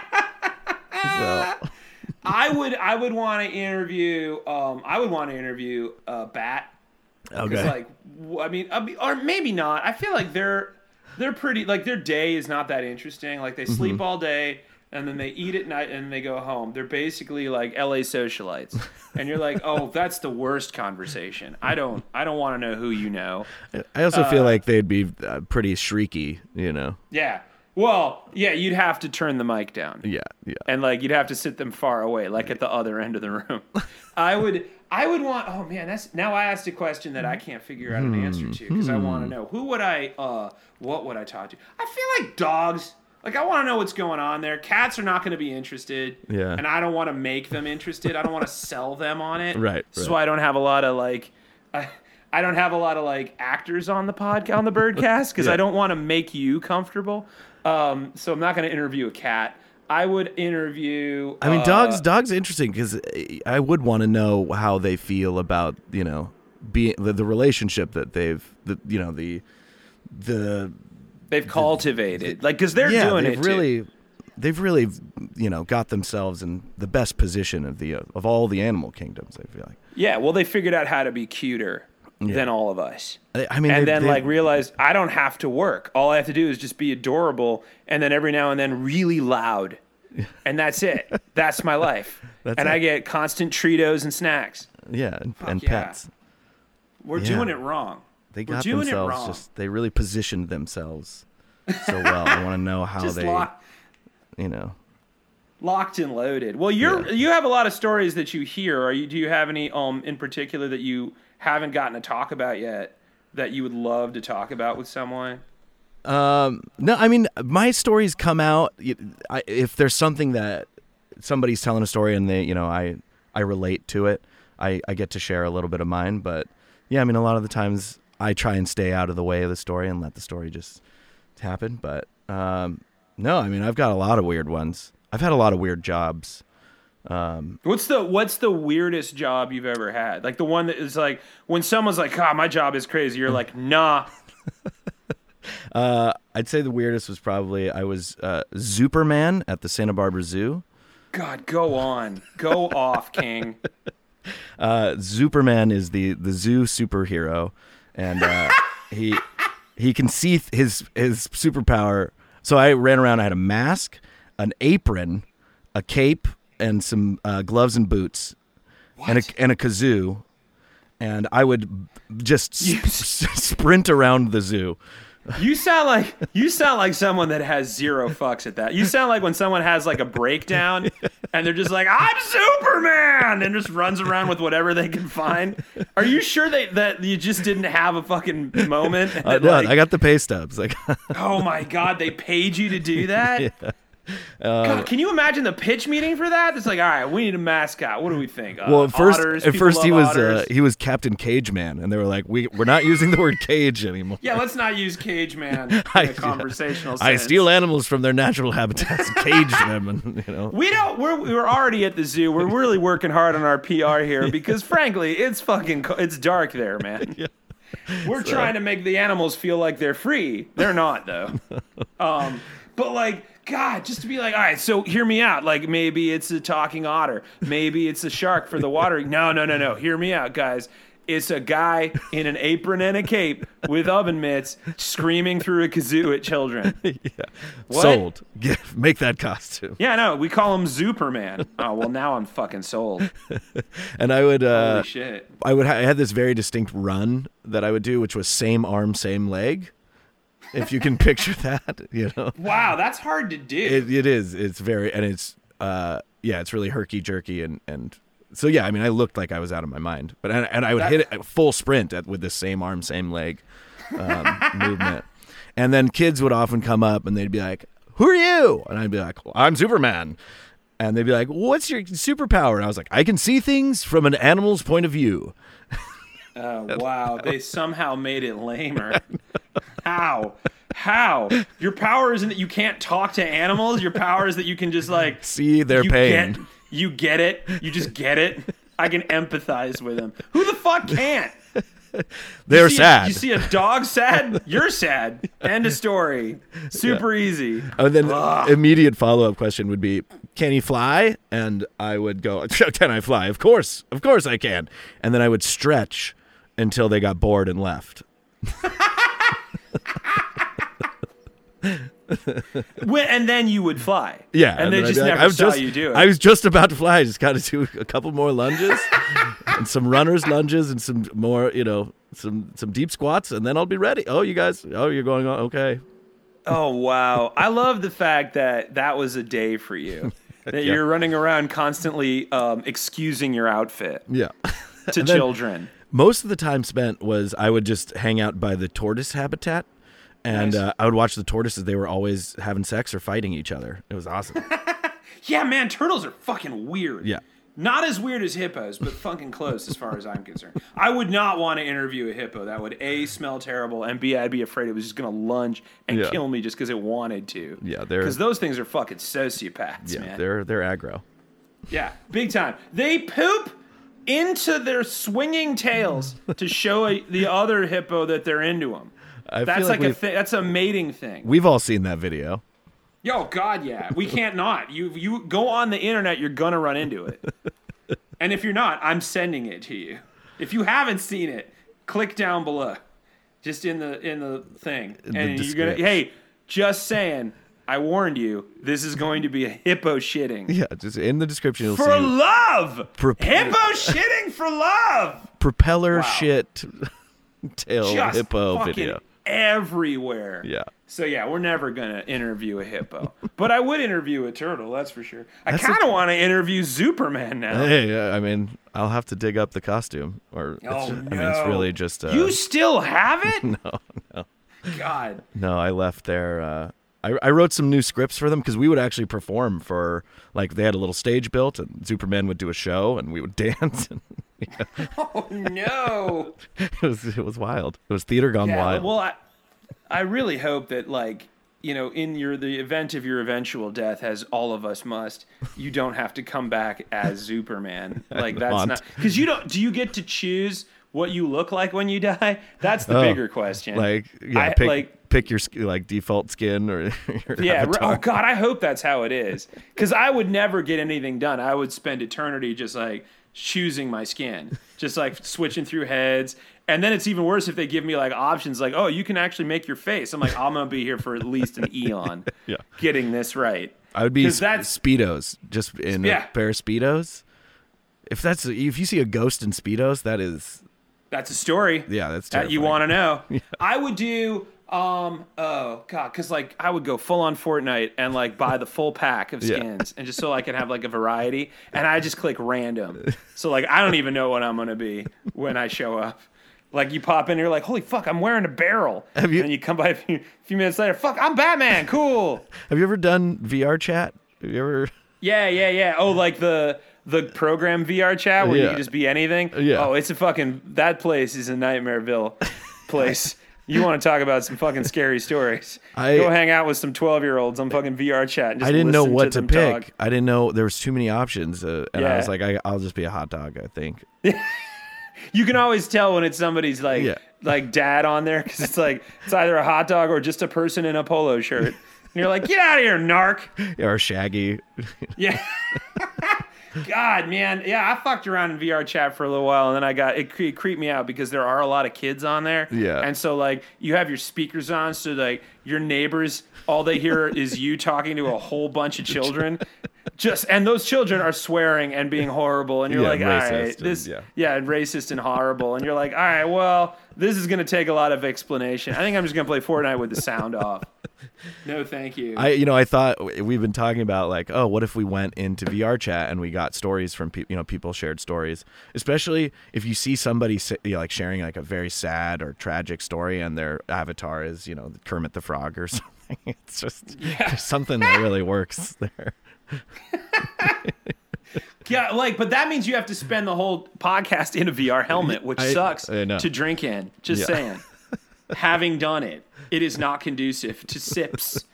D: so,
B: I would, I would want to interview. Um, I would want to interview uh, Bat.
D: Okay.
B: like, I mean, I mean, or maybe not. I feel like they're they're pretty like their day is not that interesting. Like they
D: Mm-hmm.
B: sleep all day and then they eat at night and they go home. They're basically like LA socialites. And you're like, "Oh, that's the worst conversation. I don't I don't want to know who you know."
D: I also
B: uh,
D: feel like they'd be uh, pretty shrieky, you know.
B: Yeah. Well, yeah, you'd have to turn the mic down.
D: Yeah, yeah.
B: and like you'd have to sit them far away, like at the other end of the room. I would, I would want. Oh man, that's now I asked a question that I can't figure out an answer to because I want to know who would I, uh, what would I talk to? I feel like dogs. Like I want to know what's going on there. Cats are not going to be interested.
D: Yeah.
B: And I don't want to make them interested. I don't want to sell them on it.
D: Right,
B: So
D: right.
B: I don't have a lot of like. I, I don't have a lot of like actors on the podcast on the Birdcast because
D: Yeah.
B: I don't want to make you comfortable. Um, so I'm not going to interview a cat. I would interview.
D: I mean,
B: uh,
D: dogs. Dogs interesting because I would want to know how they feel about you know being the, the relationship that they've the you know the the
B: They've cultivated, like, because they're
D: yeah
B: doing it too.
D: really they've really you know got themselves in the best position of the of all the animal kingdoms. I feel like.
B: Yeah, well, they figured out how to be cuter than all of us.
D: I I mean,
B: and then like realize I don't have to work. All I have to do is just be adorable, and then every now and then really loud, and that's it. that's my life.
D: That's
B: and
D: it.
B: I get constant Treatos and snacks.
D: yeah, and, and
B: yeah.
D: pets.
B: We're
D: Yeah.
B: doing it wrong.
D: They
B: We're
D: got
B: doing it
D: themselves
B: wrong.
D: just they really positioned themselves so well. I want to know how
B: Just
D: they
B: lock,
D: you know.
B: locked and loaded. Well, you're
D: Yeah.
B: you have a lot of stories that you hear. Are you? Do you have any um in particular that you haven't gotten to talk about yet that you would love to talk about with someone?
D: Um, no, I mean my stories come out if there's something that somebody's telling a story and they, you know, I I relate to it. I I get to share a little bit of mine, but yeah, I mean a lot of the times I try and stay out of the way of the story and let the story just happen. But um, no, I mean I've got a lot of weird ones. I've had a lot of weird jobs. Um,
B: What's the what's the weirdest job you've ever had? Like the one that is like when someone's like, "Ah, my job is crazy." You're like, "Nah."
D: uh, I'd say the weirdest was probably I was uh, Superman at the Santa Barbara Zoo.
B: God, go on, go off, King.
D: Uh, Superman is the the zoo superhero, and uh, he he can see th- his his superpower. So I ran around. I had a mask, an apron, a cape, and some uh, gloves and boots, and a and a kazoo, and I would just s-
B: You-
D: s- sprint around the zoo.
B: You sound like you sound like someone that has zero fucks at that. You sound like when someone has like a breakdown and they're just like, "I'm Superman," and just runs around with whatever they can find. Are you sure they, that you just didn't have a fucking moment?
D: Uh, no,
B: like,
D: I got the pay stubs. Like,
B: oh my god, they paid you to do that.
D: Uh,
B: God, can you imagine the pitch meeting for that? It's like, all right, we need a mascot. What do we think? Uh,
D: well, at first,
B: otters,
D: at first he was uh, he was Captain Cage Man, and they were like, we we're not using the word cage anymore.
B: yeah, let's not use cage man in
D: I-
B: a conversational sense.
D: I steal animals from their natural habitats, cage them, and you know.
B: We don't. We're we're already at the zoo. We're really working hard on our PR here because, frankly, it's fucking. It's dark there, man. We're trying to make the animals feel like they're free. They're not though. Um, but like, God, just to be like, all right, so hear me out. Like maybe it's a talking otter. Maybe it's a shark for the water. No, no, no, no. Hear me out, guys. It's a guy in an apron and a cape with oven mitts screaming through a kazoo at children. What?
D: Sold. Get, make that costume.
B: Yeah, no, we call him Superman. Oh well, now I'm fucking sold.
D: And I would, uh,
B: Holy shit!
D: I would, ha- I had this very distinct run that I would do, which was same arm, same leg. If you can picture that, you know,
B: Wow, that's hard to do.
D: it, it is. It's very, and it's, uh, yeah, it's really herky jerky, and and so yeah, I mean, I looked like I was out of my mind, but and, and I would
B: That-
D: hit it full sprint at, with the same arm, same leg um, movement, and then kids would often come up and they'd be like, "Who are you?" And I'd be like, well, "I'm Superman." And they'd be like, "What's your superpower?" And I was like, "I can see things from an animal's point of view."
B: Oh wow, they somehow made it lamer. How? How? Your power isn't that you can't talk to animals. Your power is that you can just like
D: See their
B: you
D: pain.
B: Get, you get it. You just get it. I can empathize with them. Who the fuck can't?
D: They're
B: You see
D: sad.
B: you see a dog sad? You're sad. End of story. Super easy.
D: And then immediate follow up question would be, "Can he fly?" And I would go, "Can I fly? Of course, of course I can." And then I would stretch until they got bored and left.
B: And then you would fly.
D: Yeah,
B: And, they
D: then I'd
B: just
D: like,
B: never
D: I was
B: saw
D: just,
B: you do it.
D: I was just about to fly. I just got to do a couple more lunges, and some runners lunges, and some more, you know, some some deep squats, and then I'll be ready. Oh, you guys, oh, you're going on, okay.
B: Oh wow! I love the fact that that was a day for you. That
D: Yeah.
B: you're running around constantly um, excusing your outfit
D: Yeah.
B: to
D: then-
B: children.
D: Most of the time spent was I would just hang out by the tortoise habitat, and
B: Nice.
D: uh, I would watch the tortoises. They were always having sex or fighting each other. It was awesome.
B: Yeah, man, turtles are fucking weird.
D: Yeah.
B: Not as weird as hippos, but fucking close as far as I'm concerned. I would not want to interview a hippo. That would a smell terrible, and b I'd be afraid it was just gonna lunge and
D: Yeah.
B: kill me just because it wanted to.
D: Yeah, they're-
B: because those things are fucking sociopaths,
D: Yeah,
B: man.
D: they're they're aggro.
B: Yeah, big time. They poop into their swinging tails to show a, the other hippo that they're into them.
D: I
B: That's
D: feel
B: like,
D: like,
B: a thing. That's a mating thing.
D: we've all seen that video.
B: Yo, God, yeah, we can't not. You you go on the internet, you're gonna run into it. and if you're not, I'm sending it to you. If you haven't seen it, click down below, just in the in the thing,
D: In the
B: and you're gonna. Hey, just saying. I warned you. This is going to be a hippo shitting.
D: Yeah, just in the description you'll
B: For
D: see
B: love!
D: Prop-
B: hippo shitting for love!
D: propeller
B: Wow.
D: shit tail
B: Just
D: hippo video.
B: everywhere.
D: Yeah.
B: So yeah, we're never gonna interview a hippo, but I would interview a turtle. That's for sure. I kind of want to interview Superman now.
D: Hey, uh, I mean, I'll have to dig up the costume, or it's,
B: Oh,
D: I mean, it's really just uh,
B: you still have it? no, no. God.
D: no. I left there. Uh, I I wrote some new scripts for them because we would actually perform for like they had a little stage built, and Superman would do a show, and we would dance. And,
B: Oh no.
D: it was it was wild. It was theater gone
B: yeah.
D: wild.
B: Well, I, I really hope that like you know, in your the event of your eventual death, as all of us must, you don't have to come back as Superman. Like that's
D: want.
B: not because you don't. Do you get to choose what you look like when you die? That's the
D: Oh,
B: bigger question.
D: like yeah,
B: I-
D: pick
B: like-
D: pick your like default skin or your
B: Yeah. Oh,
D: avatar.
B: Oh God, I hope that's how it is. Because I would never get anything done. I would spend eternity just like choosing my skin, just like switching through heads. And then it's even worse if they give me like options, like, oh, you can actually make your face. I'm like, I'm gonna be here for at least an eon,
D: Yeah.
B: getting this right.
D: I would be sp-
B: that's-
D: speedos, just in
B: Yeah.
D: a pair of speedos. If that's if you see a ghost in speedos, that is
B: That's a story.
D: yeah, that's
B: that you want to know. I would do um oh god because like I would go full on Fortnite and like buy the full pack of
D: Yeah.
B: skins and just so I can have like a variety and I just click random so like I don't even know what I'm gonna be when I show up. Like you pop in, you're like, "Holy fuck, I'm wearing a barrel."
D: Have you-
B: And you come by a few, few minutes later, "Fuck, I'm Batman." Cool.
D: Have you ever done VR chat? Have you ever?
B: Yeah, yeah, yeah. Oh, like the the program VR chat where you
D: Yeah.
B: can just be anything.
D: Yeah.
B: Oh, it's a fucking that place is a nightmareville place. you want to talk about some fucking scary stories?
D: I-
B: Go hang out with some twelve year olds on fucking VR chat. And just
D: I didn't know what to,
B: them
D: pick.
B: talk.
D: I didn't know there was too many options, uh, and I was like, I, I'll just be a hot dog. I think.
B: You can always tell when it's somebody's like
D: Yeah.
B: like dad on there because it's like it's either a hot dog or just a person in a polo shirt. And you're like, get out of here, narc.
D: Yeah, or Shaggy.
B: Yeah. God, man, yeah, I fucked around in VR chat for a little while, and then I got it, cre- creeped me out because there are a lot of kids on there.
D: Yeah.
B: and so like you have your speakers on, so like your neighbors, all they hear is you talking to a whole bunch of children. Just and those children are swearing and being horrible, and you're
D: Yeah,
B: like, all
D: and-
B: this,
D: yeah.
B: yeah, and racist and horrible, and you're like, all right, well, this is gonna take a lot of explanation. I think I'm just gonna play Fortnite with the sound off. No, thank you.
D: I, you know, I thought we've been talking about like, oh, what if we went into VR chat and we got stories from people, you know, people shared stories, especially if you see somebody you know, like sharing like a very sad or tragic story and their avatar is, you know, Kermit the Frog or something. It's just there's something that really works there.
B: Yeah, like, but that means you have to spend the whole podcast in a VR helmet, which
D: I-
B: sucks
D: I
B: to drink in. Just
D: Yeah.
B: saying. Having done it, it is not conducive to sips.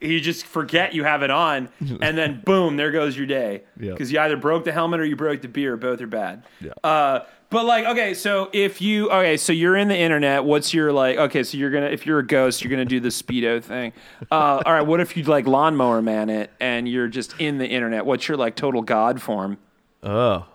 B: You just forget you have it on, and then boom, there goes your day.
D: Yeah.
B: Because you either broke the helmet or you broke the beer. Both are bad.
D: Yeah.
B: Uh, but like, okay, so if you okay, so you're in the internet. What's your like? Okay, so you're gonna if you're a ghost, you're gonna do the speedo thing. Uh, all right, what if you like lawnmower man it and you're just in the internet? What's your like total god form?
D: Oh,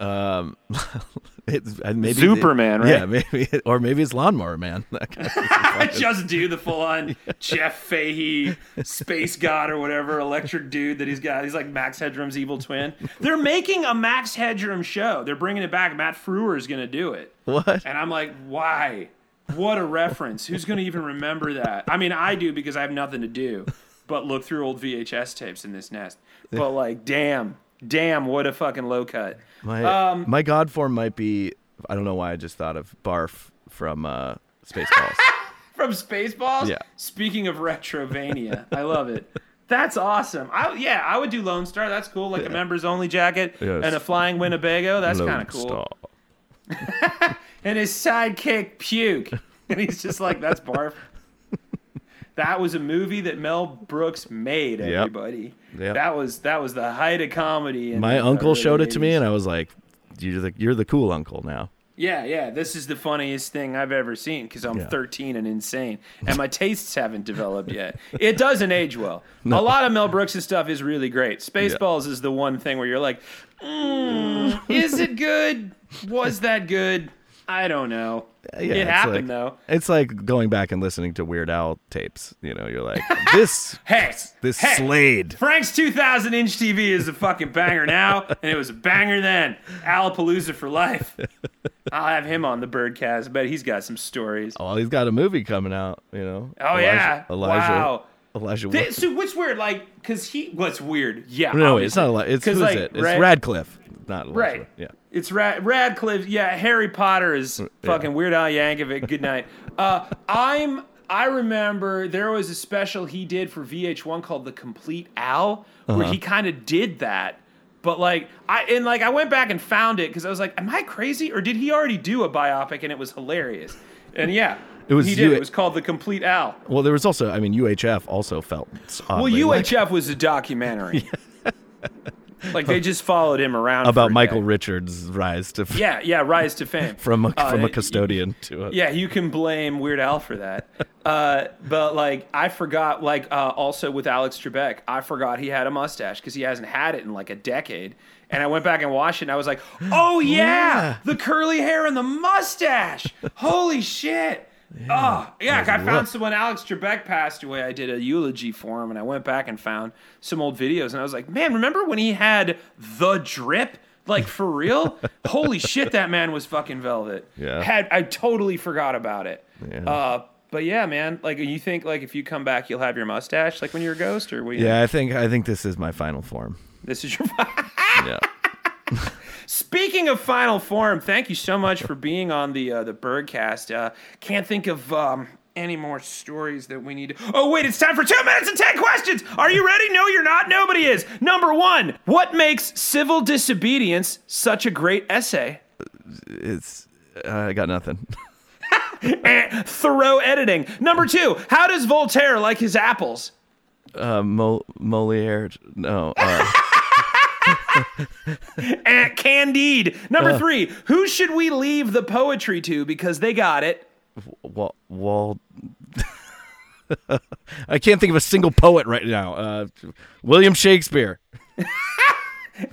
D: um, it's maybe
B: Superman, right?
D: Yeah, maybe, or maybe it's Lawnmower Man. That kind of-
B: I just do the full on Jeff Fahey space god or whatever electric dude that he's got. He's like Max Headroom's evil twin. They're making a Max Headroom show. They're bringing it back. Matt Frewer is going to do it.
D: what?
B: And I'm like, why? What a reference. Who's going to even remember that? I mean, I do because I have nothing to do but look through old VHS tapes in this nest. But like, damn, damn, what a fucking low cut.
D: My
B: Um,
D: my god form might be. I don't know why I just thought of Barf from uh, Spaceballs.
B: From Spaceballs?
D: Yeah.
B: Speaking of Retrovania, I love it. That's awesome. I yeah, I would do Lone Starr. That's cool. Like a members only jacket
D: Yes.
B: and a flying Winnebago. That's kind of cool.
D: Star.
B: And his sidekick puke, and he's just like, "That's barf." That was a movie that Mel Brooks made. Everybody.
D: Yep.
B: That was that was the height of comedy.
D: My uncle showed it to me, and I was like, "You're the you're the cool uncle now."
B: Yeah, yeah. This is the funniest thing I've ever seen because I'm
D: Yeah.
B: 13 and insane, and my tastes haven't developed yet. It doesn't age well. A lot of Mel Brooks' stuff is really great. Spaceballs is the one thing where you're like, mm, is it good? Was that good? I don't know.
D: Uh, yeah,
B: it happened
D: like-
B: though.
D: It's like going back and listening to Weird Al tapes. You know, you're like, this
B: Hey,
D: this
B: hey,
D: Slade.
B: Frank's 2000 inch TV is a fucking banger now, and it was a banger then. Alapalooza for life. I'll have him on the Birdcast. but he's got some stories.
D: Oh, he's got a movie coming out. You know.
B: Oh yeah!
D: Elijah.
B: wow.
D: Elijah.
B: Th- so what's weird? Like, cause he what's weird? Yeah.
D: no, it's not. Eli- It's who's
B: like,
D: it? It's
B: Rad-
D: Radcliffe, not Elijah.
B: Right.
D: Yeah.
B: It's Rad- Radcliffe. Yeah, Harry Potter is fucking Weird Al Yankovic. Good night. Uh, I'm. I remember there was a special he did for VH1 called The Complete Al, where
D: Uh-huh.
B: he kind of did that. But like I and like I went back and found it because I was like, am I crazy or did he already do a biopic and it was hilarious? And yeah,
D: It was
B: he did.
D: you-
B: it was called The Complete Al.
D: Well, there was also. I mean, UHF also felt.
B: Well,
D: oddly like-
B: UHF was a documentary. like they just followed him around
D: about Michael
B: day.
D: Richards' rise to
B: Yeah, yeah, rise to fame
D: from a,
B: Uh,
D: from a custodian to a.
B: Yeah, you can blame Weird Al for that. Uh, but like, I forgot. Like, uh, also with Alex Trebek, I forgot he had a mustache because he hasn't had it in like a decade. And I went back and watched it, and I was like, "Oh yeah,
D: Yeah.
B: the curly hair and the mustache! Holy shit!" Oh yeah, I found some when Alex Trebek passed away. I did a eulogy for him, and I went back and found some old videos, and I was like, "Man, remember when he had the drip?" Like for real? Holy shit, that man was fucking velvet.
D: Yeah.
B: Had I totally forgot about it.
D: Yeah.
B: Uh, but yeah, man. Like you think like if you come back, you'll have your mustache like when you're a ghost, or we?
D: Yeah, I think I think this is my final form.
B: This is your.
D: Yeah.
B: Speaking of final form, thank you so much for being on the uh, the Birdcast. Uh, can't think of um, any more stories that we need. Oh wait, it's time for two minutes and ten questions. Are you ready? No, you're not. Nobody is. Number one, what makes civil disobedience such a great essay?
D: It's. Uh, I got nothing.
B: Eh, Thoreau editing. Number two, how does Voltaire like his apples?
D: Uh, Mol- Moliere. No. Uh,
B: Eh, Candide. Number three, who should we leave the poetry to because they got it?
D: Well, Wal- I can't think of a single poet right now. Uh, William Shakespeare.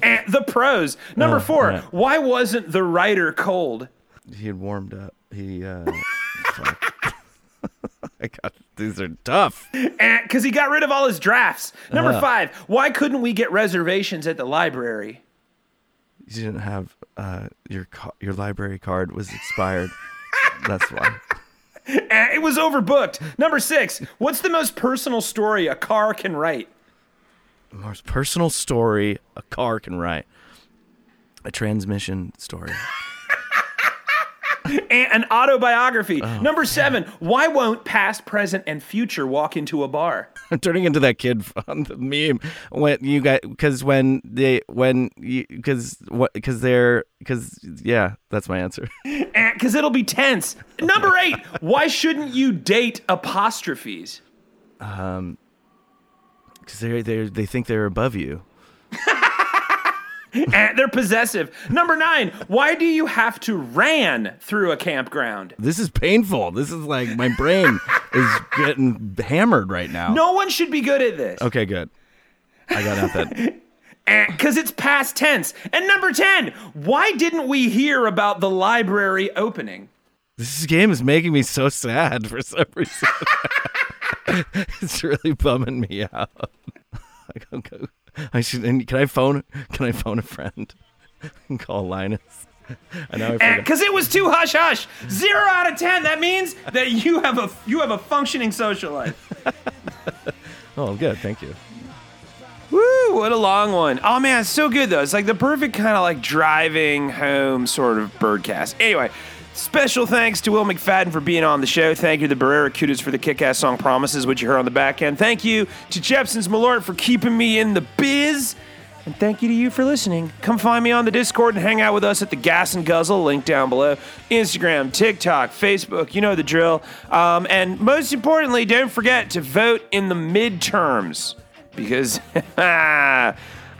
B: Eh, the prose. Number
D: Oh,
B: four,
D: right.
B: why wasn't the writer cold?
D: He had warmed up. He. Uh, got these are tough.
B: Because he got rid of all his drafts. Number
D: Uh.
B: five, why couldn't we get reservations at the library?
D: You didn't have uh, your your library card was expired. That's why.
B: Eh, it was overbooked. Number six, what's the most personal story a car can write?
D: The Most personal story a car can write. A transmission story.
B: Eh, an autobiography.
D: Oh,
B: Number seven, why won't past, present, and future walk into a bar?
D: I'm turning into that kid on the meme when you got because when they when you because what because they're because yeah that's my answer.
B: Because it'll be tense. Number eight, why shouldn't you date apostrophes?
D: Um, Because they they they think they're above you.
B: Eh, they're possessive. Number nine, why do you have to ran through a campground?
D: This is painful. This is like my brain is getting hammered right now.
B: No one should be good at this.
D: Okay, good. I got nothing.
B: Because it's past tense. And number 10, why didn't we hear about the library opening?
D: This game is making me so sad for some reason. it's really bumming me out. I. Should. And can I phone? Can I phone a friend? and call Linus. I know
B: Because eh, it was too hush hush. Zero out of 10. That means that you have a you have a functioning social life.
D: Oh, good. Thank you.
B: Woo, what a long one. Oh man, it's so good though. It's like the perfect kind of like driving home sort of birdcast. Anyway, Special thanks to Will McFadden for being on the show. Thank you to the Barrera Barracudas for the kick ass song Promises, which you heard on the back end. Thank you to Jeppson's Malort for keeping me in the biz. And thank you to you for listening. Come find me on the Discord and hang out with us at the Gas and Guzzle, link down below. Instagram, TikTok, Facebook, you know the drill. Um, and most importantly, don't forget to vote in the midterms because I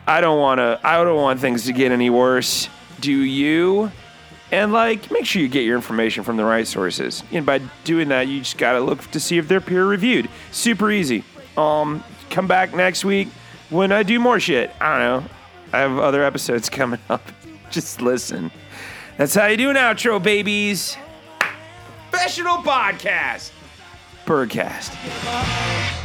B: don't want to. I don't want things to get any worse. Do you? And like, make sure you get your information from the right sources. And by doing that, you just gotta look to see if they're peer reviewed. Super easy. Um, come back next week when I do more shit. I don't know. I have other episodes coming up. Just listen. That's how you do an outro, babies. Professional podcast. Birdcast.